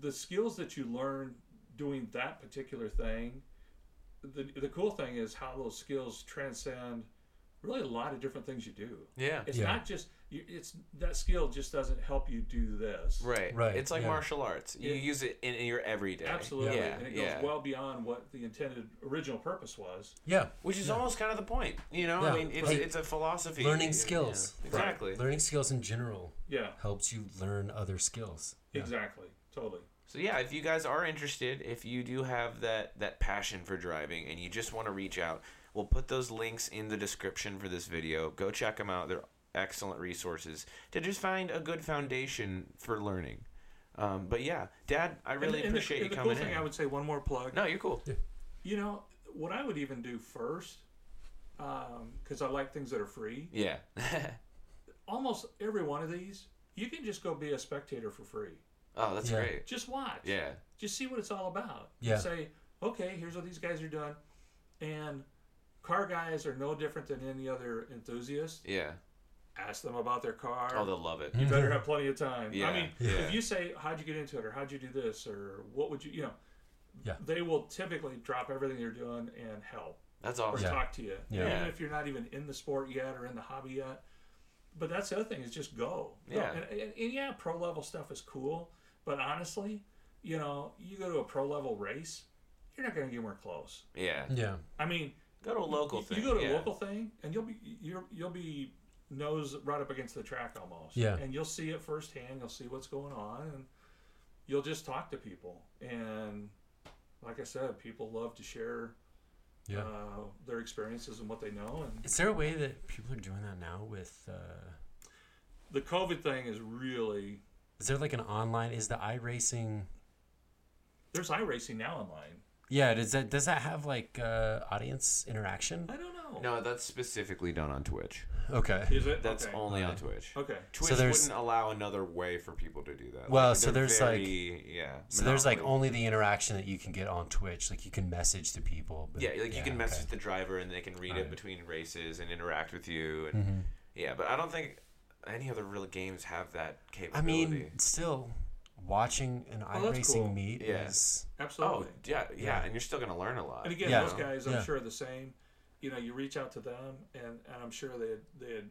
The skills that you learn doing that particular thing, the the cool thing is how those skills transcend really a lot of different things you do. Yeah. It's Yeah. not just you, it's that skill just doesn't help you do this. Right. Right, It's like yeah. martial arts. You Yeah. use it in, in your everyday. Absolutely, Yeah. and it goes yeah. well beyond what the intended original purpose was. Yeah. Which is Yeah. almost kind of the point. You know, Yeah. I mean, it's, Like, it's a philosophy. learning Yeah, skills. Exactly. Learning skills in general Yeah, helps you learn other skills. Yeah. exactly, totally. So yeah, if you guys are interested, if you do have that that passion for driving and you just want to reach out, we'll put those links in the description for this video. Go check them out. They're excellent resources to just find a good foundation for learning. Um, but yeah, Dad, I really and, and appreciate the, you and the coming cool thing, in. I would say one more plug. no, you're cool. You know what I would even do first, because I like things that are free. Yeah. <laughs> Almost every one of these, you can just go be a spectator for free. Oh, that's Yeah. great. Just watch. Yeah. Just see what it's all about. Yeah. Say, okay, here's what these guys are doing, and car guys are no different than any other enthusiast. Yeah. Ask them about their car. Oh, they'll love it. Mm-hmm. you better have plenty of time. Yeah, I mean, yeah. if you say, "How'd you get into it?" or "How'd you do this?" or "What would you," you know, Yeah. they will typically drop everything you're doing and help That's or awesome. Yeah. talk to you, Yeah. even if you're not even in the sport yet or in the hobby yet. But that's the other thing is just go. Go. Yeah. And, and, and yeah, pro level stuff is cool, but honestly, you know, you go to a pro level race, you're not going to get more close. Yeah. Yeah. I mean, Go to a local you, thing. you go to yeah. a local thing, and you'll be you're, you'll be nose right up against the track almost. Yeah. And you'll see it firsthand. You'll see what's going on, and you'll just talk to people. And like I said, people love to share Yeah. uh, their experiences and what they know. And Is there a way that people are doing that now with? Uh, the COVID thing is really is there like an online? Is the iRacing? there's iRacing now online. Yeah. Does that does that have like uh, audience interaction? I don't know. No, that's specifically done on Twitch. Okay. Is it? That's okay. only on Twitch. Okay. Twitch there's- wouldn't allow another way for people to do that. Well, Like, so they're there's, like- yeah. So there's like monopoly. only the interaction that you can get on Twitch. Like you can message to people. But, yeah, like you can message okay. the driver and they can read Right. it between races and interact with you. And Mhm. yeah, but I don't think any other real games have that capability. I mean, still, watching an Oh, that's iRacing cool. meet Yeah. is oh Absolutely. yeah, yeah, Yeah. and you're still gonna learn a lot. And again, Yeah. those guys, I'm Yeah. sure, are the same. You know, you reach out to them, and, and I'm sure they'd they'd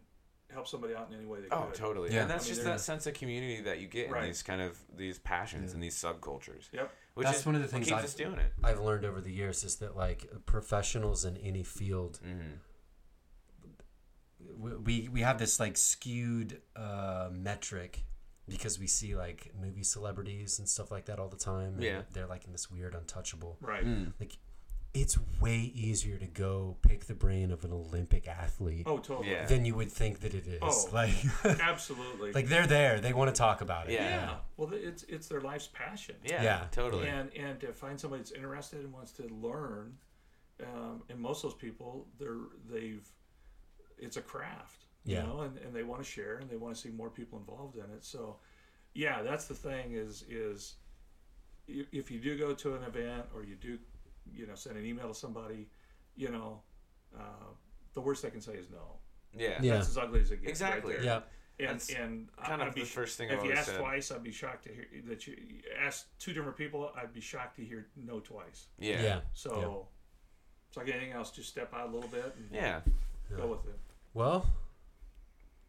help somebody out in any way they Oh, could. totally. Yeah. And that's I mean, just they're- that sense of community that you get in Right. these kind of these passions Yeah. and these subcultures. Yep. Which That's is one of the things I've- us doing it. I've learned over the years is that like professionals in any field, hmm we we, we have this like skewed uh, metric because we see like movie celebrities and stuff like that all the time. and Yeah. they're like in this weird untouchable. Right. Mm. Like, it's way easier to go pick the brain of an Olympic athlete Oh, totally. Yeah. than you would think that it is. Oh. <laughs> Like, Absolutely. like they're there. They want to talk about it. Yeah. yeah. Well, it's it's their life's passion. Yeah, Yeah. totally. And and to find somebody that's interested and wants to learn, um, and most of those people, they're they've, it's a craft. You Yeah. know, and, and they want to share and they want to see more people involved in it. So, yeah, that's the thing. Is is if you do go to an event or you do, you know, send an email to somebody, you know, uh, the worst they can say is no. yeah. Yeah. That's as ugly as it gets. Exactly. Right. Yeah. And That's and kind of I'd be, the first thing If I've you ask said. twice, I'd be shocked to hear that you, you ask two different people. I'd be shocked to hear no twice. Yeah. Yeah. So it's like anything else. Just step out a little bit and Yeah. Go with it. Well,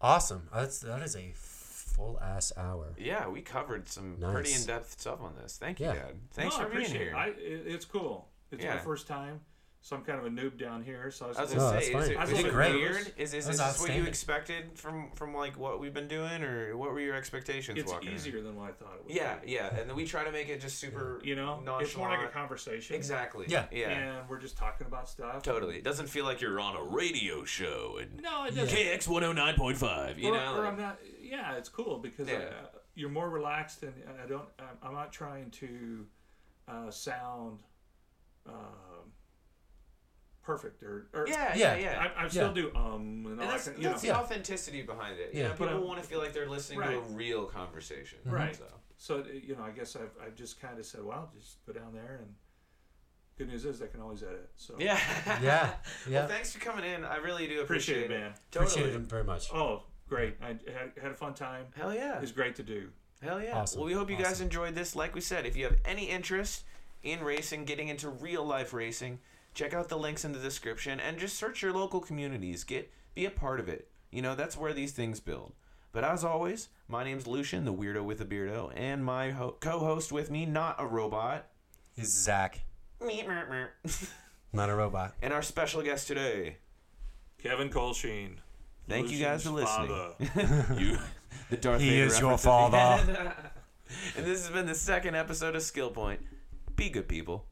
awesome. That's that is a full ass hour. Yeah, we covered some pretty in depth stuff on this. Thank you, Yeah. Dad. Thanks no, for I being appreciate here. It. I, it, it's cool. It's Yeah. my first time, so I'm kind of a noob down here. So I was, I was No, gonna that's say, fine. is it, I was is a it little bit weird? nervous. Is, is this what you expected from from like what we've been doing, or what were your expectations? it's walking in? easier than what I thought it would. Yeah, be. yeah, and then we try to make it just super. You know, nonchalant. it's more like a conversation. Exactly. Yeah. Yeah. And we're just talking about stuff. Totally. It doesn't feel like you're on a radio show and No, it doesn't. KX one hundred nine point five. You or, know. or like- I'm not. Yeah, it's cool because Yeah. uh, you're more relaxed, and I don't. I'm, I'm not trying to uh, sound um, perfect or. or yeah, yeah, Yeah. yeah. I, I still Yeah. do um and, all and that that's, kind, you that's know. the authenticity behind it. You Yeah. know, people um, want to feel like they're listening to a real conversation. Right. So. So uh, you know, I guess I've, I've just kind of said, well, just go down there, and good news is I can always edit. So Yeah. Yeah. <laughs> Yeah. Well, thanks for coming in. I really do appreciate appreciate, it, man. Totally. Appreciate it very much. Oh, great! I had, had a fun time. Hell yeah. It was great to do. Hell yeah. Awesome. Well, we hope you guys enjoyed this. Like we said, if you have any interest in racing, getting into real life racing, check out the links in the description and just search your local communities. Get be a part of it. You know, that's where these things build. But as always, my name's Lucian, the weirdo with a beardo, and my ho- co-host with me, not a robot, Is Zack and <laughs> not a robot? And our special guest today. Kevin Kohlscheen. Thank you guys for listening. father. <laughs> you, <laughs> the Darth He Vader is your reference at the father. and this has been the second episode of Skill Point. Be good people.